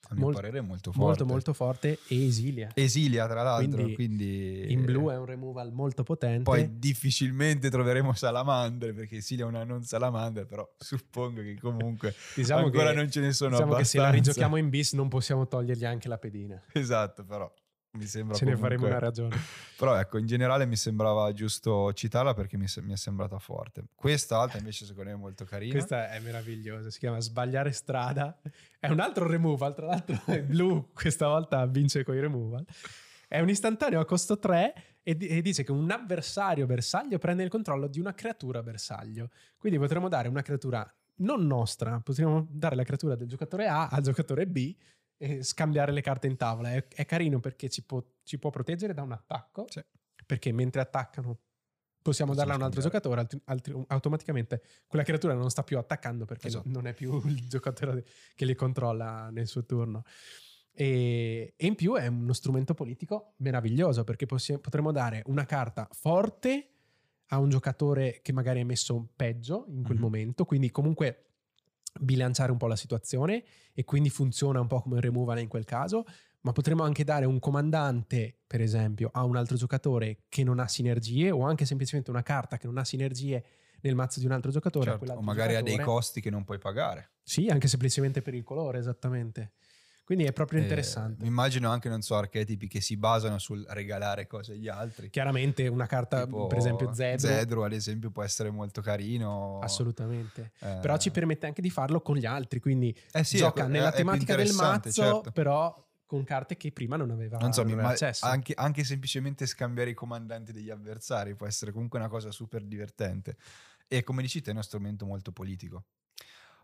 a mio Mol- parere molto forte. Molto molto forte e esilia. Esilia tra l'altro, quindi, quindi, in blu è un removal molto potente. Poi difficilmente troveremo salamandre perché esilia è una non salamandra, però suppongo che comunque <laughs> diciamo ancora che, non ce ne sono diciamo abbastanza. che se la rigiochiamo in bis non possiamo togliergli anche la pedina. Esatto, però mi sembra Ce comunque... ne faremo una ragione. <laughs> Però ecco, in generale mi sembrava giusto citarla perché mi, mi è sembrata forte. Questa altra invece secondo me è molto carina. Questa è meravigliosa, si chiama Sbagliare strada. È un altro removal, tra l'altro <laughs> è blu, questa volta vince con i removal. È un istantaneo a costo 3 e, d- e, dice che un avversario bersaglio prende il controllo di una creatura bersaglio. Quindi potremmo dare una creatura non nostra, potremmo dare la creatura del giocatore A al giocatore B scambiare le carte in tavola. È, è carino perché ci può, ci può, proteggere da un attacco, sì. perché mentre attaccano possiamo darla a un altro giocatore, altri- altri- automaticamente quella creatura non sta più attaccando perché Esatto. non è più <laughs> il giocatore che li controlla nel suo turno. E, e in più è uno strumento politico meraviglioso perché possi- potremmo dare una carta forte a un giocatore che magari è messo peggio in quel Mhm. momento, quindi comunque bilanciare un po' la situazione e quindi funziona un po' come un removal in quel caso, ma potremmo anche dare un comandante, per esempio, a un altro giocatore che non ha sinergie o anche semplicemente una carta che non ha sinergie nel mazzo di un altro giocatore. Certo, o magari ha dei giocatore. costi che non puoi pagare. Sì, anche semplicemente per il colore, esattamente. Quindi è proprio Eh, interessante. mi immagino anche, non so, archetipi che si basano sul regalare cose agli altri. Chiaramente una carta, Tipo per esempio Zedro, Zedro, ad esempio, può essere molto carino. assolutamente. Eh, Però ci permette anche di farlo con gli altri, quindi eh sì, gioca è- nella è tematica del interessante, mazzo, certo. però con carte che prima non aveva, Non so, imma- accesso. anche, anche semplicemente scambiare i comandanti degli avversari può essere comunque una cosa super divertente. E come dici te è uno strumento molto politico.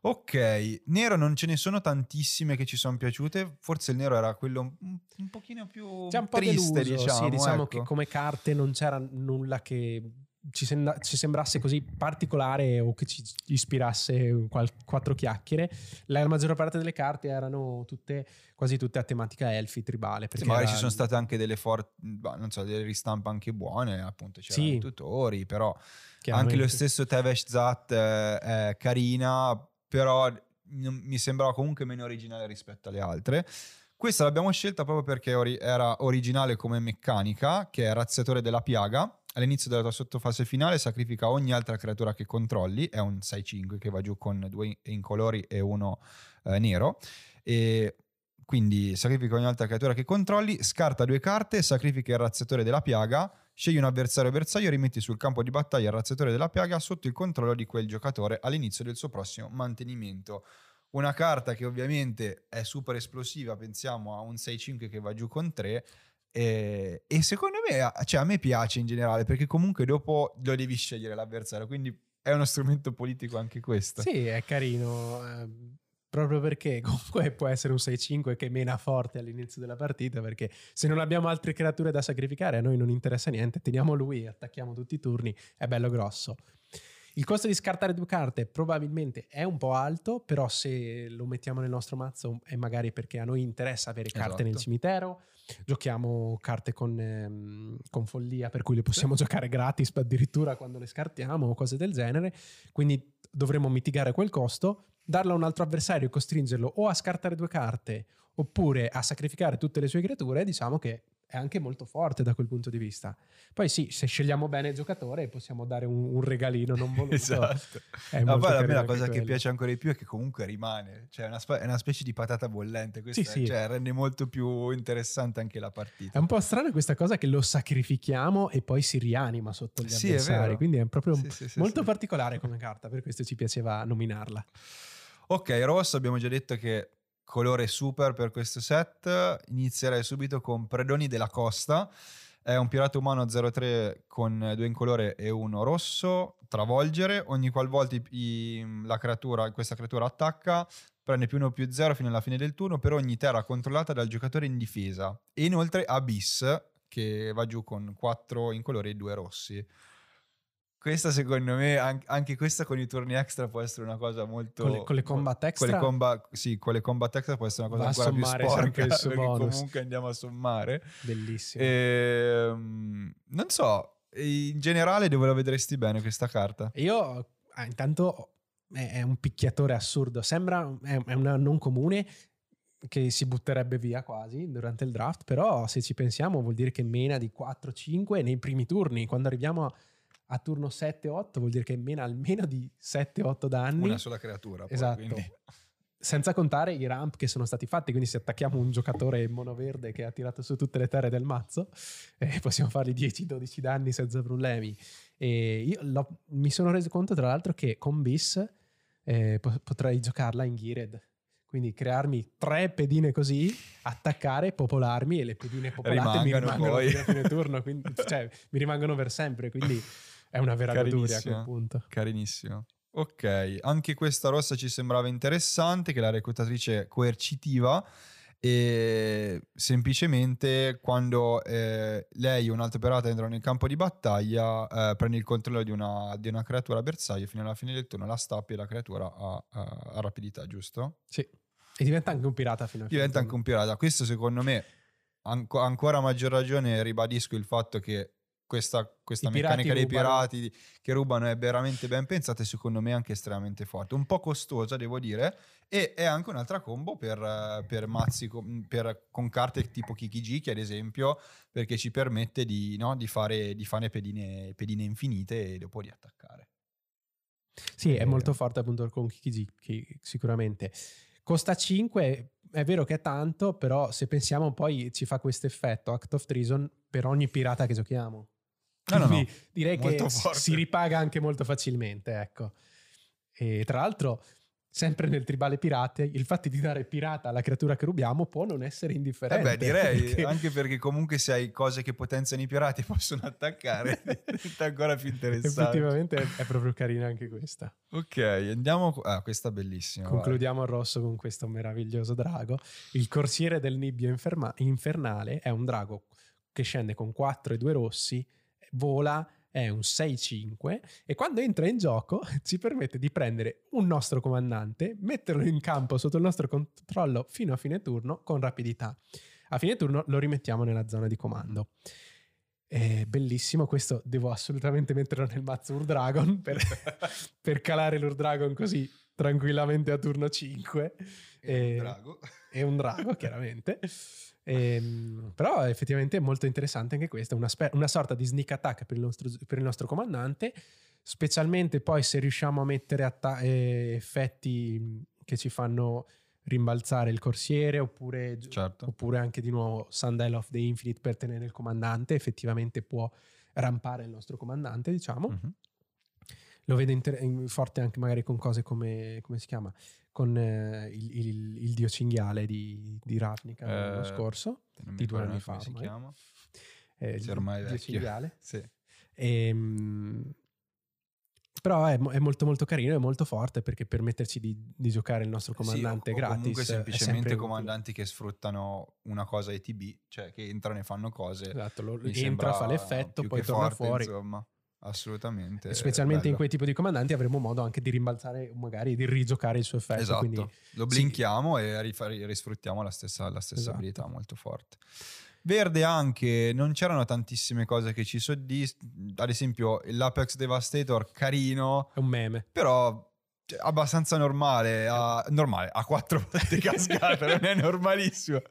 Ok, nero non ce ne sono tantissime che ci sono piaciute, forse il nero era quello un, un pochino più C'è un po' triste, deluso, diciamo. sì, diciamo ecco. che come carte non c'era nulla che ci, sembra- ci sembrasse così particolare o che ci ispirasse qual- quattro chiacchiere. La maggior parte delle carte erano tutte, quasi tutte a tematica elfi, tribale. Sì, magari era- ci sono state anche delle forti, non so, delle ristampe anche buone, appunto c'erano Sì. i tutori, però anche lo stesso Tevesh Zat eh, è carina, però mi sembrava comunque meno originale rispetto alle altre. Questa l'abbiamo scelta proprio perché ori- era originale come meccanica, che è razziatore della piaga. All'inizio della tua sottofase finale sacrifica ogni altra creatura che controlli, è un 6-5 che va giù con due incolori e uno eh, nero. E quindi sacrifica ogni altra creatura che controlli, scarta due carte, sacrifica il razziatore della piaga, scegli un avversario bersaglio e rimetti sul campo di battaglia il razziatore della piaga sotto il controllo di quel giocatore all'inizio del suo prossimo mantenimento. Una carta che ovviamente è super esplosiva, pensiamo a un 6-5 che va giù con 3 e, e secondo me cioè, a me piace in generale perché comunque dopo lo devi scegliere l'avversario, quindi è uno strumento politico anche questo. Sì, è carino. Proprio perché <laughs> comunque può essere un 6-5 che mena forte all'inizio della partita, perché se non abbiamo altre creature da sacrificare a noi non interessa niente, teniamo lui, attacchiamo tutti i turni, è bello grosso. Il costo di scartare due carte probabilmente è un po' alto, però se lo mettiamo nel nostro mazzo è magari perché a noi interessa avere carte Esatto. nel cimitero, giochiamo carte con, ehm, con follia per cui le possiamo giocare gratis addirittura quando le scartiamo o cose del genere, quindi dovremmo mitigare quel costo, darlo a un altro avversario e costringerlo o a scartare due carte oppure a sacrificare tutte le sue creature, diciamo che è anche molto forte da quel punto di vista. Poi sì, se scegliamo bene il giocatore possiamo dare un, un regalino non voluto. <laughs> Esatto. È Ma poi a me la cosa che quello. piace ancora di più è che comunque rimane, cioè è una, spe- è una specie di patata bollente, questo Sì, è- sì. cioè, rende molto più interessante anche la È partita. un po' strana questa cosa che lo sacrifichiamo e poi si rianima sotto gli Sì, è avversari, vero. quindi è proprio Sì, molto particolare come carta, per questo ci piaceva nominarla. Ok, rosso abbiamo già detto che colore super per questo set, inizierei subito con Predoni della Costa, è un pirata umano 03 con due incolore e uno rosso, travolgere, ogni qualvolta i- i- la creatura, questa creatura attacca prende più 1 più 0 fino alla fine del turno per ogni terra controllata dal giocatore in difesa. E inoltre Abyss che va giù con 4 incolori e 2 rossi. Questa secondo me, an- anche questa con i turni extra può essere una cosa molto... Con le- con le combat con le extra? comba- sì, con le combat extra può essere una cosa Va a ancora più sporca perché bonus. comunque andiamo a sommare. Bellissimo. Ehm, non so, in generale dove la vedresti bene questa carta? Io ah, intanto è, un picchiatore assurdo, sembra è, è una non comune che si butterebbe via quasi durante il draft, però se ci pensiamo vuol dire che mena di 4-5 nei primi turni, quando arriviamo a, turno 7-8 vuol dire che mena almeno di 7-8 danni. Una sola creatura. Poi, Esatto. quindi- Senza contare i ramp che sono stati fatti, quindi se attacchiamo un giocatore monoverde che ha tirato su tutte le terre del mazzo, <laughs> eh, possiamo fargli 10-12 danni senza problemi. E io l'ho- mi sono reso conto, tra l'altro, che con Bis eh, po- potrei giocarla in Geared. Quindi crearmi tre pedine così, attaccare, popolarmi e le pedine popolate mi Rimangano rimangono poi. a fine turno, quindi, cioè mi rimangono per sempre, quindi <laughs> è una vera goduria a quel punto. Carinissimo. Ok, anche questa rossa ci sembrava interessante, che la reclutatrice coercitiva e semplicemente quando eh, lei o un'altra pirata entrano nel campo di battaglia eh, prende il controllo di una, di una, creatura bersaglio fino alla fine del turno la stappi e la creatura ha, rapidità giusto? Sì e diventa anche un pirata fino a fine diventa anche un pirata questo secondo me anco, ancora maggior ragione ribadisco il fatto che questa, questa meccanica dei pirati che rubano è veramente ben pensata e secondo me anche estremamente forte. Un po' costosa, devo dire, e è anche un'altra combo per, per mazzi con, per, con carte tipo Kikijiki, ad esempio, perché ci permette di, no, di, fare, di fare pedine, pedine, infinite e dopo di attaccare. Sì, è molto forte appunto con Kikijiki, sicuramente. Costa 5, è vero che è tanto, però se pensiamo poi ci fa questo effetto Act of Treason per ogni pirata che giochiamo. No, no, no. direi molto che forte. si ripaga anche molto facilmente, ecco. E tra l'altro, sempre nel tribale pirate, il fatto di dare pirata alla creatura che rubiamo può non essere indifferente. Eh beh, direi, <laughs> perché... anche perché comunque se hai cose che potenziano i pirati <laughs> possono attaccare, <laughs> diventa ancora più interessante. Effettivamente è proprio carina anche questa. Ok, andiamo... Ah, questa è bellissima. Concludiamo vai. a rosso con questo meraviglioso drago. Il corsiere del nibbio inferma... infernale è un drago che scende con 4 e 2 rossi vola, è un 6-5 e quando entra in gioco <laughs> ci permette di prendere un nostro comandante, metterlo in campo sotto il nostro controllo fino a fine turno con rapidità. A fine turno lo rimettiamo nella zona di comando. È bellissimo, questo devo assolutamente metterlo nel mazzo Urdragon per, <laughs> per calare l'Urdragon così tranquillamente a turno 5. È e, un drago. È un drago, chiaramente. Ehm, però effettivamente è molto interessante anche questa, una, spe- una sorta di sneak attack per il, nostro, per il, nostro, comandante, specialmente poi se riusciamo a mettere atta- eh, effetti che ci fanno rimbalzare il corsiere oppure, certo. oppure anche di nuovo Sandel of the Infinite per tenere il comandante, effettivamente può rampare il nostro comandante, diciamo. Mm-hmm. Lo vedo inter- forte anche magari con cose come, come si chiama? Con eh, il, il, il, dio cinghiale di, di Ravnica eh, l'anno scorso, di due anni fa. Si chiama? Eh, sì, ormai il dio cinghiale. <laughs> sì. E, ehm, però è, è, molto molto carino e molto forte perché permetterci di, di giocare il nostro comandante sì, o, gratis. O comunque semplicemente comandanti utile. che sfruttano una cosa ETB, cioè che entrano e fanno cose. Esatto, lo, entra, fa l'effetto, poi torna forte, fuori. Insomma. Assolutamente. Specialmente bello. in quei tipi di comandanti avremo modo anche di rimbalzare, magari di rigiocare il suo effetto. Esatto. Quindi, Lo blinchiamo sì. e risfruttiamo la stessa, la stessa esatto. abilità molto forte. Verde anche, non c'erano tantissime cose che ci soddisfano. Ad esempio, l'Apex Devastator, carino. È un meme. Però cioè, abbastanza normale, a, normale, a quattro volte <laughs> cascata, non è normalissimo.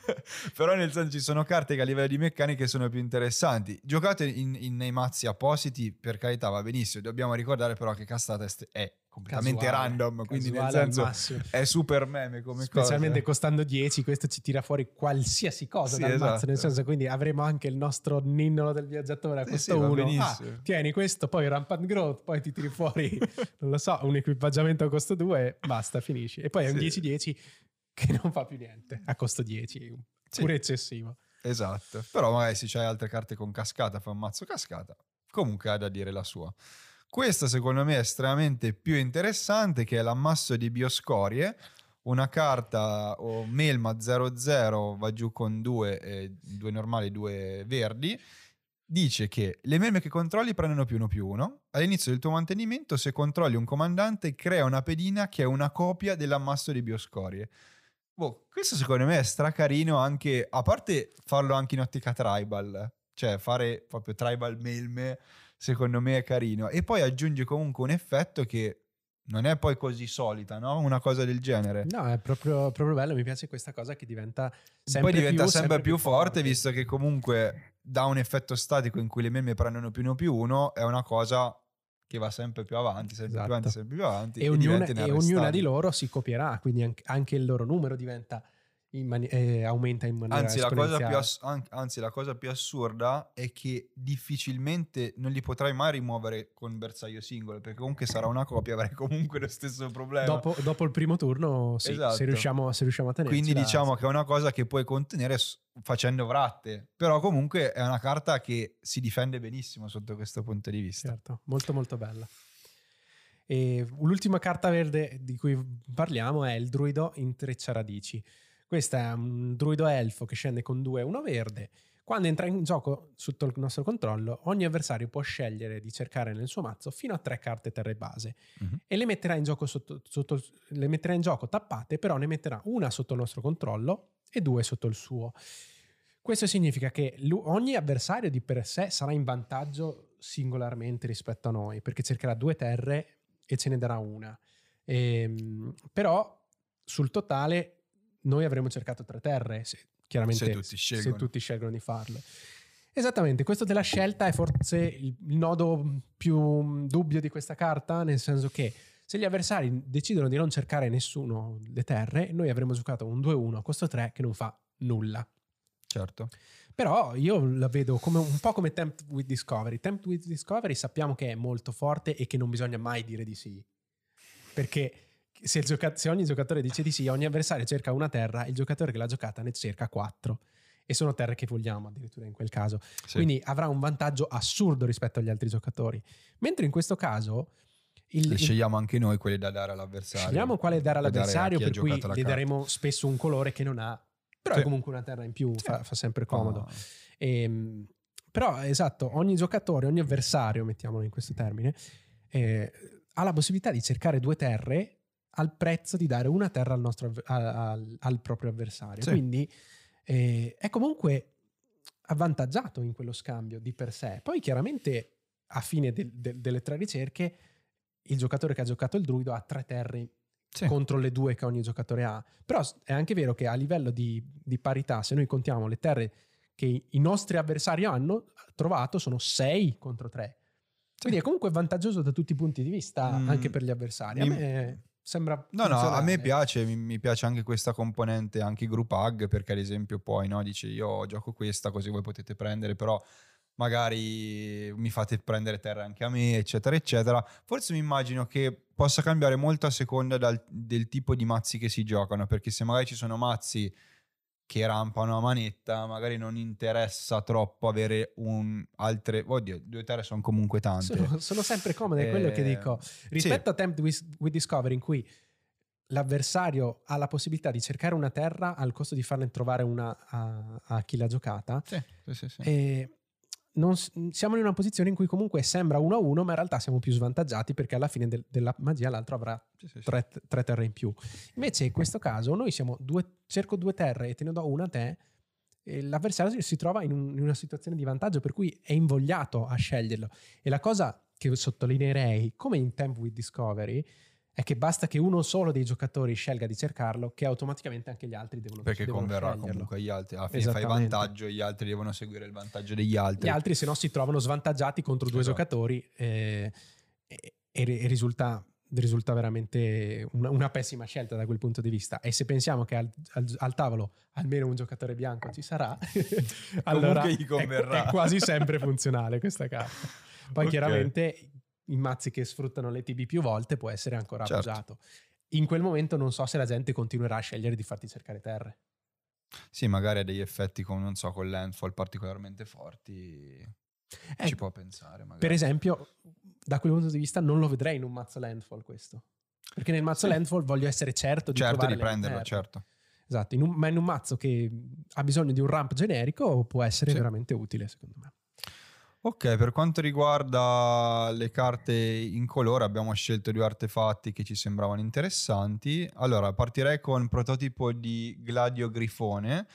<laughs> Però nel senso ci sono carte che a livello di meccaniche sono più interessanti. Giocate in, in, nei mazzi appositi, per carità va benissimo, dobbiamo ricordare però che castata è completamente casuale, random, quindi nel senso è super meme come Specialmente cosa. costando 10, questo ci tira fuori qualsiasi cosa sì, dal esatto. mazzo, nel senso quindi avremo anche il nostro ninnolo del viaggiatore a sì, questo sì, uno. Ah, tieni questo, poi rampant growth, poi ti tiri fuori, <laughs> non lo so, un equipaggiamento a costo 2, basta, finisci. E poi è un 10-10 che non fa più niente, a costo 10, pure eccessivo. Esatto, però magari se c'hai altre carte con cascata, fa un mazzo cascata, comunque ha da dire la sua. Questa secondo me è estremamente più interessante che è l'ammasso di bioscorie, una carta o Melma 00 va giù con due, eh, due normali, due verdi. Dice che le melme che controlli prendono più uno più uno. All'inizio del tuo mantenimento, se controlli un comandante, crea una pedina che è una copia dell'ammasso di bioscorie. Boh, questo secondo me è stracarino anche, a parte farlo anche in ottica tribal, cioè fare proprio tribal melme secondo me è carino. E poi aggiunge comunque un effetto che non è poi così solita, no? Una cosa del genere. No, è proprio, proprio bello. Mi piace questa cosa che diventa sempre poi diventa più, sempre, sempre più forte, forte, visto che comunque da un effetto statico in cui le meme prendono più uno più uno, è una cosa che va sempre più avanti, sempre esatto. più avanti, sempre più avanti. E, ognuna, e ognuna di loro si copierà, quindi anche il loro numero diventa mani- eh, aumenta in maniera anzi la, cosa più ass- anzi, la cosa più assurda è che difficilmente non li potrai mai rimuovere con bersaglio singolo, perché comunque sarà una copia, avrai comunque lo stesso problema. Dopo, dopo il primo turno, sì, esatto. se, riusciamo, se riusciamo a tenerci. Quindi diciamo che è una cosa che puoi contenere facendo vratte, però comunque è una carta che si difende benissimo sotto questo punto di vista. Certo, molto molto bella. E l'ultima carta verde di cui parliamo è il druido intreccia radici. Questo è un druido elfo che scende con 2 e 1 verde. Quando entra in gioco sotto il nostro controllo, ogni avversario può scegliere di cercare nel suo mazzo fino a tre carte terre base Mhm. e le metterà in gioco, sotto, sotto- le metterà in gioco tappate, però ne metterà una sotto il nostro controllo e due sotto il suo. Questo significa che ogni avversario di per sé sarà in vantaggio singolarmente rispetto a noi, perché cercherà due terre e ce ne darà una. Ehm, però sul totale noi avremo cercato tre terre, se- chiaramente Se tutti scelgono. se tutti scelgono di farlo. Esattamente, questo della scelta è forse il, nodo più dubbio di questa carta, nel senso che se gli avversari decidono di non cercare nessuno le terre, noi avremo giocato un 2-1 a costo 3 che non fa nulla. Certo. Però io la vedo come un po' come Tempt with Discovery. Tempt with Discovery sappiamo che è molto forte e che non bisogna mai dire di sì. Perché se, il gioca- se ogni giocatore dice di sì, ogni avversario cerca una terra, il giocatore che l'ha giocata ne cerca quattro. E sono terre che vogliamo addirittura in quel caso. Sì. Quindi avrà un vantaggio assurdo rispetto agli altri giocatori. Mentre in questo caso... Il, Le il- scegliamo anche noi quelli da dare all'avversario. Scegliamo quale dare all'avversario, per cui gli daremo spesso un colore che non ha. Però Sì. è comunque una terra in più, fa, fa sempre comodo. Ah, Ehm, però, esatto, ogni giocatore, ogni avversario, mettiamolo in questo termine, eh, ha la possibilità di cercare due terre al prezzo di dare una terra al, nostro al, al proprio avversario. Sì. Quindi eh, è comunque avvantaggiato in quello scambio di per sé. Poi chiaramente a fine del- del- delle tre ricerche il giocatore che ha giocato il druido ha tre terre sì. contro le due che ogni giocatore ha. Però è anche vero che a livello di, di parità, se noi contiamo le terre che i- nostri avversari hanno trovato, sono 6 contro 3. Quindi è comunque vantaggioso da tutti i punti di vista, Mm, anche per gli avversari. A mi- me sembra. No, no, a me piace, mi, mi piace anche questa componente, anche i group hug, perché ad esempio poi no, dice io gioco questa così voi potete prendere, però magari mi fate prendere terra anche a me, eccetera, eccetera. Forse mi immagino che possa cambiare molto a seconda dal- del tipo di mazzi che si giocano, perché se magari ci sono mazzi che rampano a manetta, magari non interessa troppo avere un altre... Oddio, due terre sono comunque tante. Sono, sono sempre comode, è quello che Eh, dico. Rispetto a Tempt with, with Discovery, in cui l'avversario ha la possibilità di cercare una terra al costo di farne trovare una a, a chi l'ha giocata, Sì, sì, sì, sì. e non siamo in una posizione in cui comunque sembra 1 a 1, ma in realtà siamo più svantaggiati perché alla fine del- della magia l'altro avrà Sì, sì, sì. tre, tre terre in più. Invece in questo caso noi siamo due, cerco due terre e te ne do una a te, e l'avversario si trova in, un- in una situazione di vantaggio per cui è invogliato a sceglierlo. E la cosa che sottolineerei, come in Temp with Discovery, è che basta che uno solo dei giocatori scelga di cercarlo, che automaticamente anche gli altri devono Perché devono converrà sceglierlo. comunque agli altri. Alla fine fai vantaggio, gli altri devono seguire il vantaggio degli altri. Gli altri, se no, si trovano svantaggiati contro due Esatto. giocatori eh, e, e ri- risulta, risulta veramente una, una pessima scelta da quel punto di vista. E se pensiamo che al, al- al tavolo almeno un giocatore bianco ci sarà, <laughs> allora gli è, converrà. è quasi sempre funzionale questa carta. Poi Ok. chiaramente i mazzi che sfruttano le TB più volte può essere ancora Certo. abusato. In quel momento non so se la gente continuerà a scegliere di farti cercare terre. Sì, magari ha degli effetti con, non so, con landfall particolarmente forti. Eh, Ci può pensare, magari. Per esempio, da quel punto di vista non lo vedrei in un mazzo landfall questo. Perché nel mazzo Sì. landfall voglio essere certo di certo di prenderlo, certo. Esatto, in un- ma in un mazzo che ha bisogno di un ramp generico può essere Sì. veramente utile secondo me. Ok, per quanto riguarda le carte in colore, abbiamo scelto due artefatti che ci sembravano interessanti. Allora, partirei con prototipo di Gladio Grifone,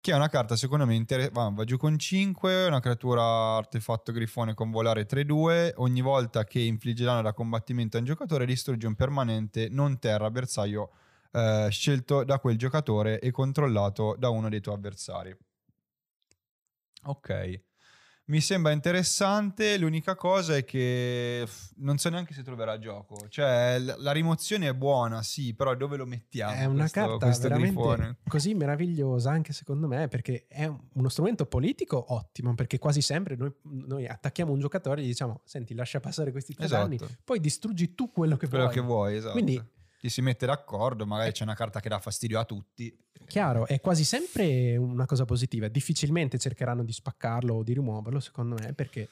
che è una carta secondo me interessante. Va, va giù con 5, una creatura artefatto grifone con volare 3-2. Ogni volta che infligge danno da combattimento a un giocatore, distrugge un permanente non terra bersaglio eh, scelto da quel giocatore e controllato da uno dei tuoi avversari. Ok. Mi sembra interessante, l'unica cosa è che non so neanche se troverà gioco. Cioè, la rimozione è buona, sì, però dove lo mettiamo? è una questo- carta questo veramente grifone? così meravigliosa anche secondo me perché è un- uno strumento politico ottimo perché quasi sempre noi, noi attacchiamo un giocatore e gli diciamo senti lascia passare questi tre Esatto. danni poi distruggi tu quello che Quello vuoi. che vuoi, esatto. Quindi Ti si mette d'accordo, magari c'è una carta che dà fastidio a tutti. Chiaro, è quasi sempre una cosa positiva. Difficilmente cercheranno di spaccarlo o di rimuoverlo, secondo me, perché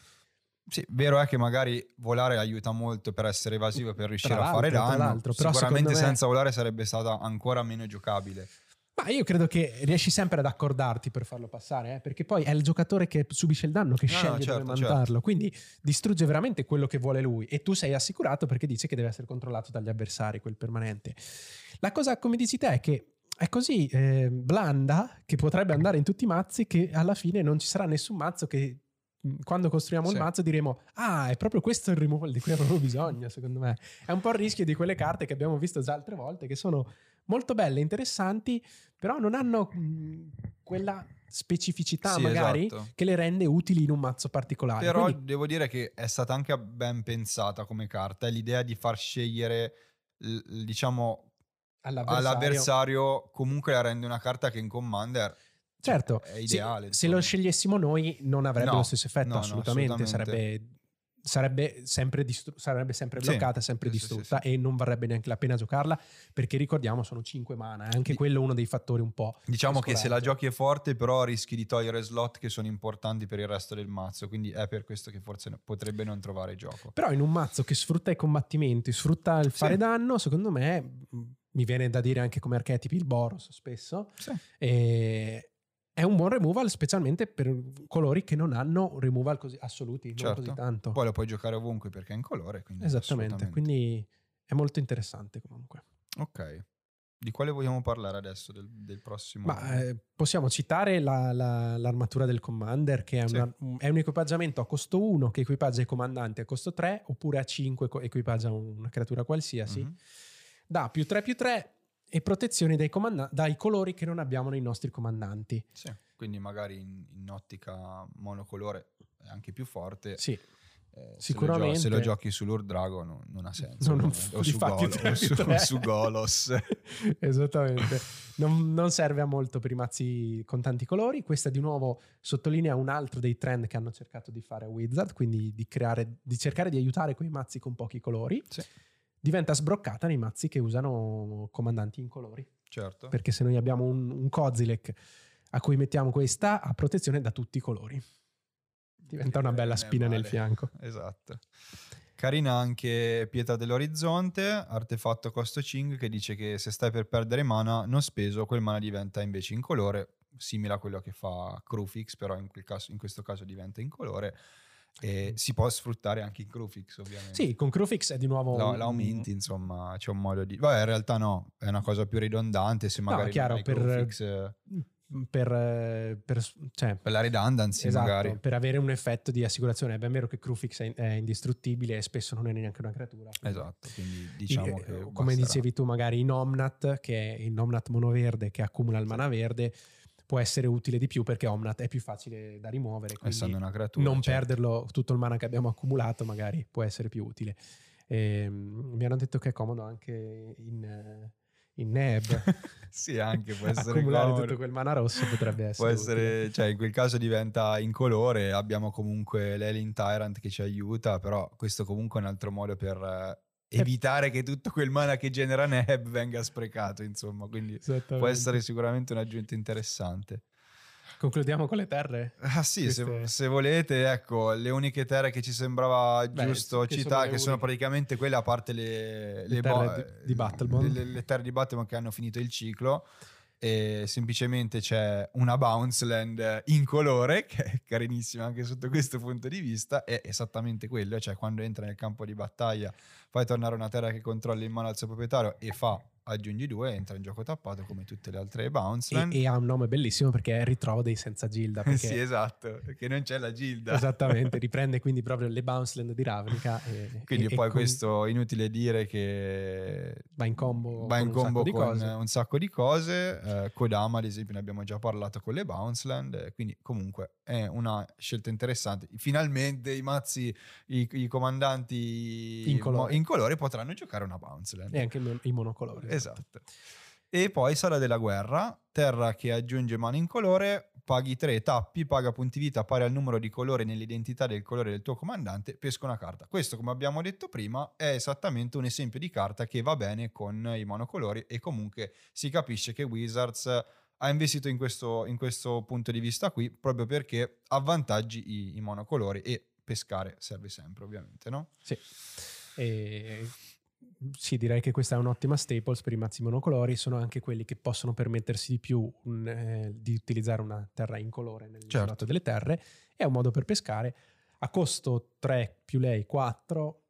Sì, vero è che magari volare aiuta molto per essere evasivo e per riuscire a fare danno. però Sicuramente me- senza volare sarebbe stata ancora meno giocabile. Ma io credo che riesci sempre ad accordarti per farlo passare, eh? perché poi è il giocatore che subisce il danno che No, sceglie certo, dove mandarlo, quindi distrugge veramente quello che vuole lui e tu sei assicurato perché dice che deve essere controllato dagli avversari, quel permanente. La cosa, come dici te, è che è così eh, blanda che potrebbe andare in tutti i mazzi che alla fine non ci sarà nessun mazzo che quando costruiamo Sì. il mazzo diremo ah è proprio questo il removal di cui avevo bisogno secondo me è un po' il rischio di quelle carte che abbiamo visto già altre volte che sono molto belle interessanti però non hanno mh, quella specificità Sì, magari esatto. che le rende utili in un mazzo particolare Però Quindi- devo dire che è stata anche ben pensata come carta. L'idea di far scegliere, diciamo, all'avversario, all'avversario comunque la rende una carta che in Commander certo è se- ideale. se, lo insomma. scegliessimo noi non avrebbe No, lo stesso effetto no, no, assolutamente, assolutamente. sarebbe sarebbe sempre, distru- sarebbe sempre Sì, bloccata sempre sì, sì, distrutta sì, e non varrebbe neanche la pena giocarla perché ricordiamo sono 5 mana è anche Di- quello uno dei fattori un po' Diciamo che se la giochi è forte, però rischi di togliere slot che sono importanti per il resto del mazzo. Quindi è per questo che forse potrebbe non trovare gioco. Però in un mazzo che sfrutta i combattimenti, sfrutta il fare Sì. danno, secondo me mh, mi viene da dire anche come archetipi il Boros spesso, Sì. e è un buon removal specialmente per colori che non hanno removal così assoluti, non Certo. così tanto. Poi lo puoi giocare ovunque perché è in colore. Esattamente, quindi è molto interessante comunque. Ok. Di quale vogliamo parlare adesso? Del, del prossimo? Ma eh, possiamo citare la- la- l'armatura del Commander, che è, Sì. una- è un equipaggiamento a costo 1 che equipaggia i comandanti a costo 3, oppure a 5 co- equipaggia una creatura qualsiasi. Mhm. Da più 3 più 3 e protezioni dai, comanda- dai colori che non abbiamo nei nostri comandanti. Sì. Quindi magari in, in ottica monocolore è anche più forte. Sì, Eh, Sicuramente. Se lo, gio- se lo giochi su Lord Dragon non, ha senso. Non- non- ovviamente. o su, Golo- o su, su Golos. <laughs> esattamente. Non, non serve a molto per i mazzi con tanti colori. Questa di nuovo sottolinea un altro dei trend che hanno cercato di fare a Wizard, quindi di, creare, di cercare di aiutare quei mazzi con pochi colori. Sì. Diventa sbroccata nei mazzi che usano comandanti in colori. certo. Perché se noi abbiamo un, un Kozilek a cui mettiamo questa, ha protezione da tutti i colori. Diventa una bella spina nel fianco. Esatto. Carina anche Pietra dell'Orizzonte, artefatto costo 5 che dice che se stai per perdere mana non speso, quel mana diventa invece in colore, simile a quello che fa Crufix, però in, quel caso- in questo caso diventa in colore e si può sfruttare anche in Crufix ovviamente. Sì, con Crufix è di nuovo... Un- la aumenti, insomma, c'è un modo di... Vabbè, in realtà no, è una cosa più ridondante se No, magari chiaro, non hai per- Crufix, eh, Per, eh, per- cioè, per la redundancy esatto, magari. per avere un effetto di assicurazione. È ben vero che Crufix è, è indistruttibile e spesso non è neanche una creatura. quindi- Esatto, quindi diciamo Eh, che... come basterà. dicevi tu, magari in Omnat, che è il Omnat monoverde che accumula il mana verde, può essere utile di più perché Omnat è più facile da rimuovere. Quindi Essendo una creatura. non certo. perderlo tutto il mana che abbiamo accumulato, magari può essere più utile. Ehm, mi hanno detto che è comodo anche in, in Neb. <laughs> Sì, anche può essere Accumulare comodo. tutto quel mana rosso potrebbe essere. Può utile. essere, cioè in quel caso diventa in colore, abbiamo comunque l'Alien Tyrant che ci aiuta, però questo comunque è un altro modo per evitare che tutto quel mana che genera Neb venga sprecato, insomma, quindi può essere sicuramente un'aggiunta interessante. Concludiamo con le terre. Ah sì, se, Queste- se volete, ecco, le uniche terre che ci sembrava Beh, giusto che sono citare, le che sono praticamente quelle, a parte le, Le bo- terre di- di Battlebond. le, le terre di Battlebond che hanno finito il ciclo, e semplicemente c'è una Bounce Land in colore, <laughs> che è carinissima anche sotto questo punto di vista, è esattamente quello, cioè quando entra nel campo di battaglia fai tornare una terra che controlla in mano al suo proprietario e fa aggiungi due, entra in gioco tappato come tutte le altre Bounce E, e ha un nome bellissimo perché ritrovo dei senza gilda. <laughs> Sì, esatto, perché non c'è la gilda. Esattamente, riprende quindi proprio le bounce land di Ravnica. E, Quindi e- poi con- questo inutile dire che va in combo, va in con un combo sacco di con cose. un sacco di cose. Eh, Kodama, ad esempio, ne abbiamo già parlato con le Bounce Land. eh, Quindi, comunque, è una scelta interessante. Finalmente i mazzi, i, i comandanti In colore. in colore potranno giocare una Bounce Land. E anche i monocolori. Esatto. E poi Sala della Guerra, terra che aggiunge mani in colore, paghi 3 tappi, paga punti vita pari al numero di colore nell'identità del colore del tuo comandante, pesca una carta. Questo, come abbiamo detto prima, è esattamente un esempio di carta che va bene con i monocolori e comunque si capisce che Wizards ha investito in questo, in questo punto di vista qui proprio perché avvantaggi i, i monocolori e pescare serve sempre ovviamente, no? Sì. E sì, direi che questa è un'ottima staples per i mazzi monocolori, sono anche quelli che possono permettersi di più un, eh, di utilizzare una terra incolore nel Certo. delle terre, è un modo per pescare, a costo 3 più lei 4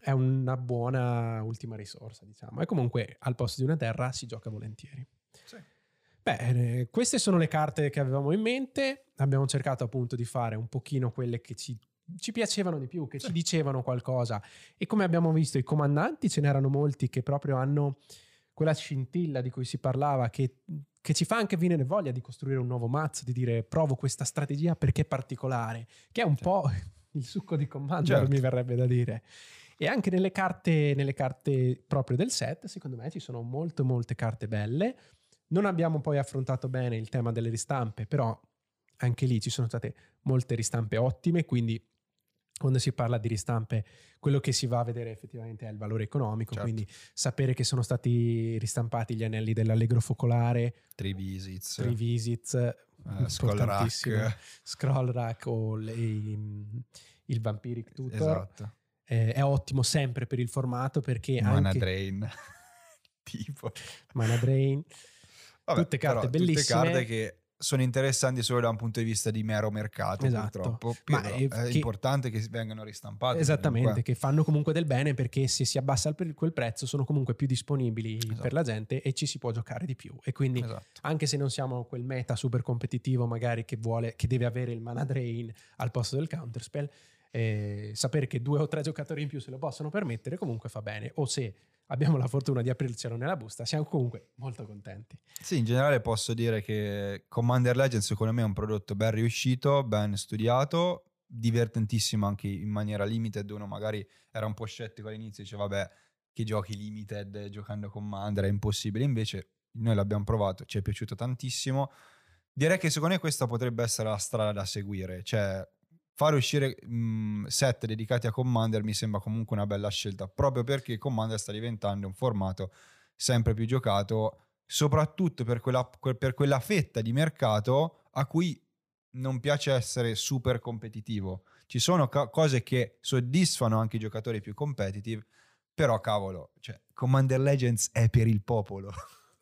è una buona ultima risorsa, diciamo, e comunque al posto di una terra si gioca volentieri. Sì. Bene, queste sono le carte che avevamo in mente, abbiamo cercato appunto di fare un pochino quelle che ci, ci piacevano di più, che ci dicevano qualcosa e come abbiamo visto i comandanti ce n'erano molti che proprio hanno quella scintilla di cui si parlava che, che ci fa anche venire voglia di costruire un nuovo mazzo, di dire provo questa strategia perché è particolare, che è un Sì. po' il succo di Commander Certo. mi verrebbe da dire. E anche nelle carte, nelle carte proprio del set, secondo me ci sono molte, molte carte belle. Non abbiamo poi affrontato bene il tema delle ristampe, però anche lì ci sono state molte ristampe ottime, quindi quando si parla di ristampe, quello che si va a vedere effettivamente è il valore economico, Certo. quindi sapere che sono stati ristampati gli anelli dell'allegro focolare, Three visits, Three Visits, eh, importantissimo, Rack. Scroll Rack o le- il Vampiric Tutor. Esatto. Eh, è ottimo sempre per il formato perché Mana anche Drain. <laughs> tipo. Mana Drain, Vabbè, Tutte carte bellissime. Tutte carte che sono interessanti solo da un punto di vista di mero mercato, Esatto. purtroppo. Ma è è, che- importante che vengano ristampate. Esattamente, comunque. che fanno comunque del bene perché se si abbassa quel prezzo sono comunque più disponibili Esatto. per la gente e ci si può giocare di più. E quindi Esatto. anche se non siamo quel meta super competitivo magari che vuole, che deve avere il mana drain al posto del counterspell, eh, sapere che due o tre giocatori in più se lo possono permettere comunque fa bene. O se abbiamo la fortuna di aprircelo nella busta, siamo comunque molto contenti. Sì, in generale posso dire che Commander Legends secondo me è un prodotto ben riuscito, ben studiato, divertentissimo anche in maniera limited. Uno magari era un po' scettico all'inizio, diceva vabbè, che giochi limited giocando Commander è impossibile. Invece noi l'abbiamo provato, ci è piaciuto tantissimo. Direi che secondo me questa potrebbe essere la strada da seguire, cioè fare uscire mh, set dedicati a Commander mi sembra comunque una bella scelta, proprio perché Commander sta diventando un formato sempre più giocato, soprattutto per quella, que- per quella fetta di mercato a cui non piace essere super competitivo. Ci sono ca- cose che soddisfano anche i giocatori più competitive, però cavolo, cioè, Commander Legends è per il popolo.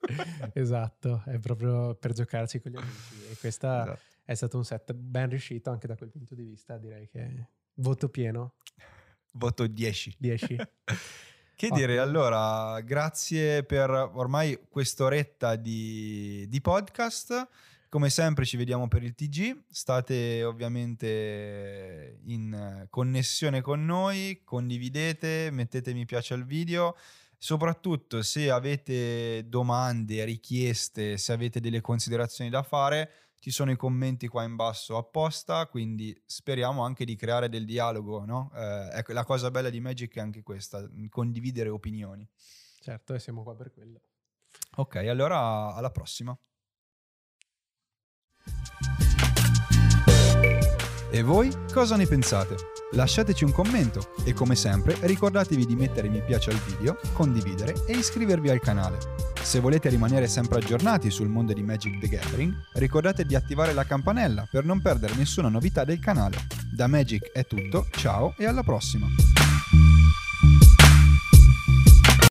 <laughs> esatto, è proprio per giocarci con gli amici. E questa Esatto. È stato un set ben riuscito anche da quel punto di vista, direi che voto pieno, Voto 10. 10. <laughs> Che dire, allora, grazie per ormai quest'oretta di, di podcast. Come sempre ci vediamo per il TG, state ovviamente in connessione con noi, condividete, mettete mi piace al video, soprattutto se avete domande, richieste, se avete delle considerazioni da fare, ci sono i commenti qua in basso apposta, quindi speriamo anche di creare del dialogo, no? Eh, ecco, la cosa bella di Magic è anche questa, condividere opinioni. certo, e siamo qua per quello. Ok, allora alla prossima. E voi cosa ne pensate? Lasciateci un commento e come sempre ricordatevi di mettere mi piace al video, condividere e iscrivervi al canale. Se volete rimanere sempre aggiornati sul mondo di Magic the Gathering, ricordate di attivare la campanella per non perdere nessuna novità del canale. Da Magic è tutto, ciao e alla prossima!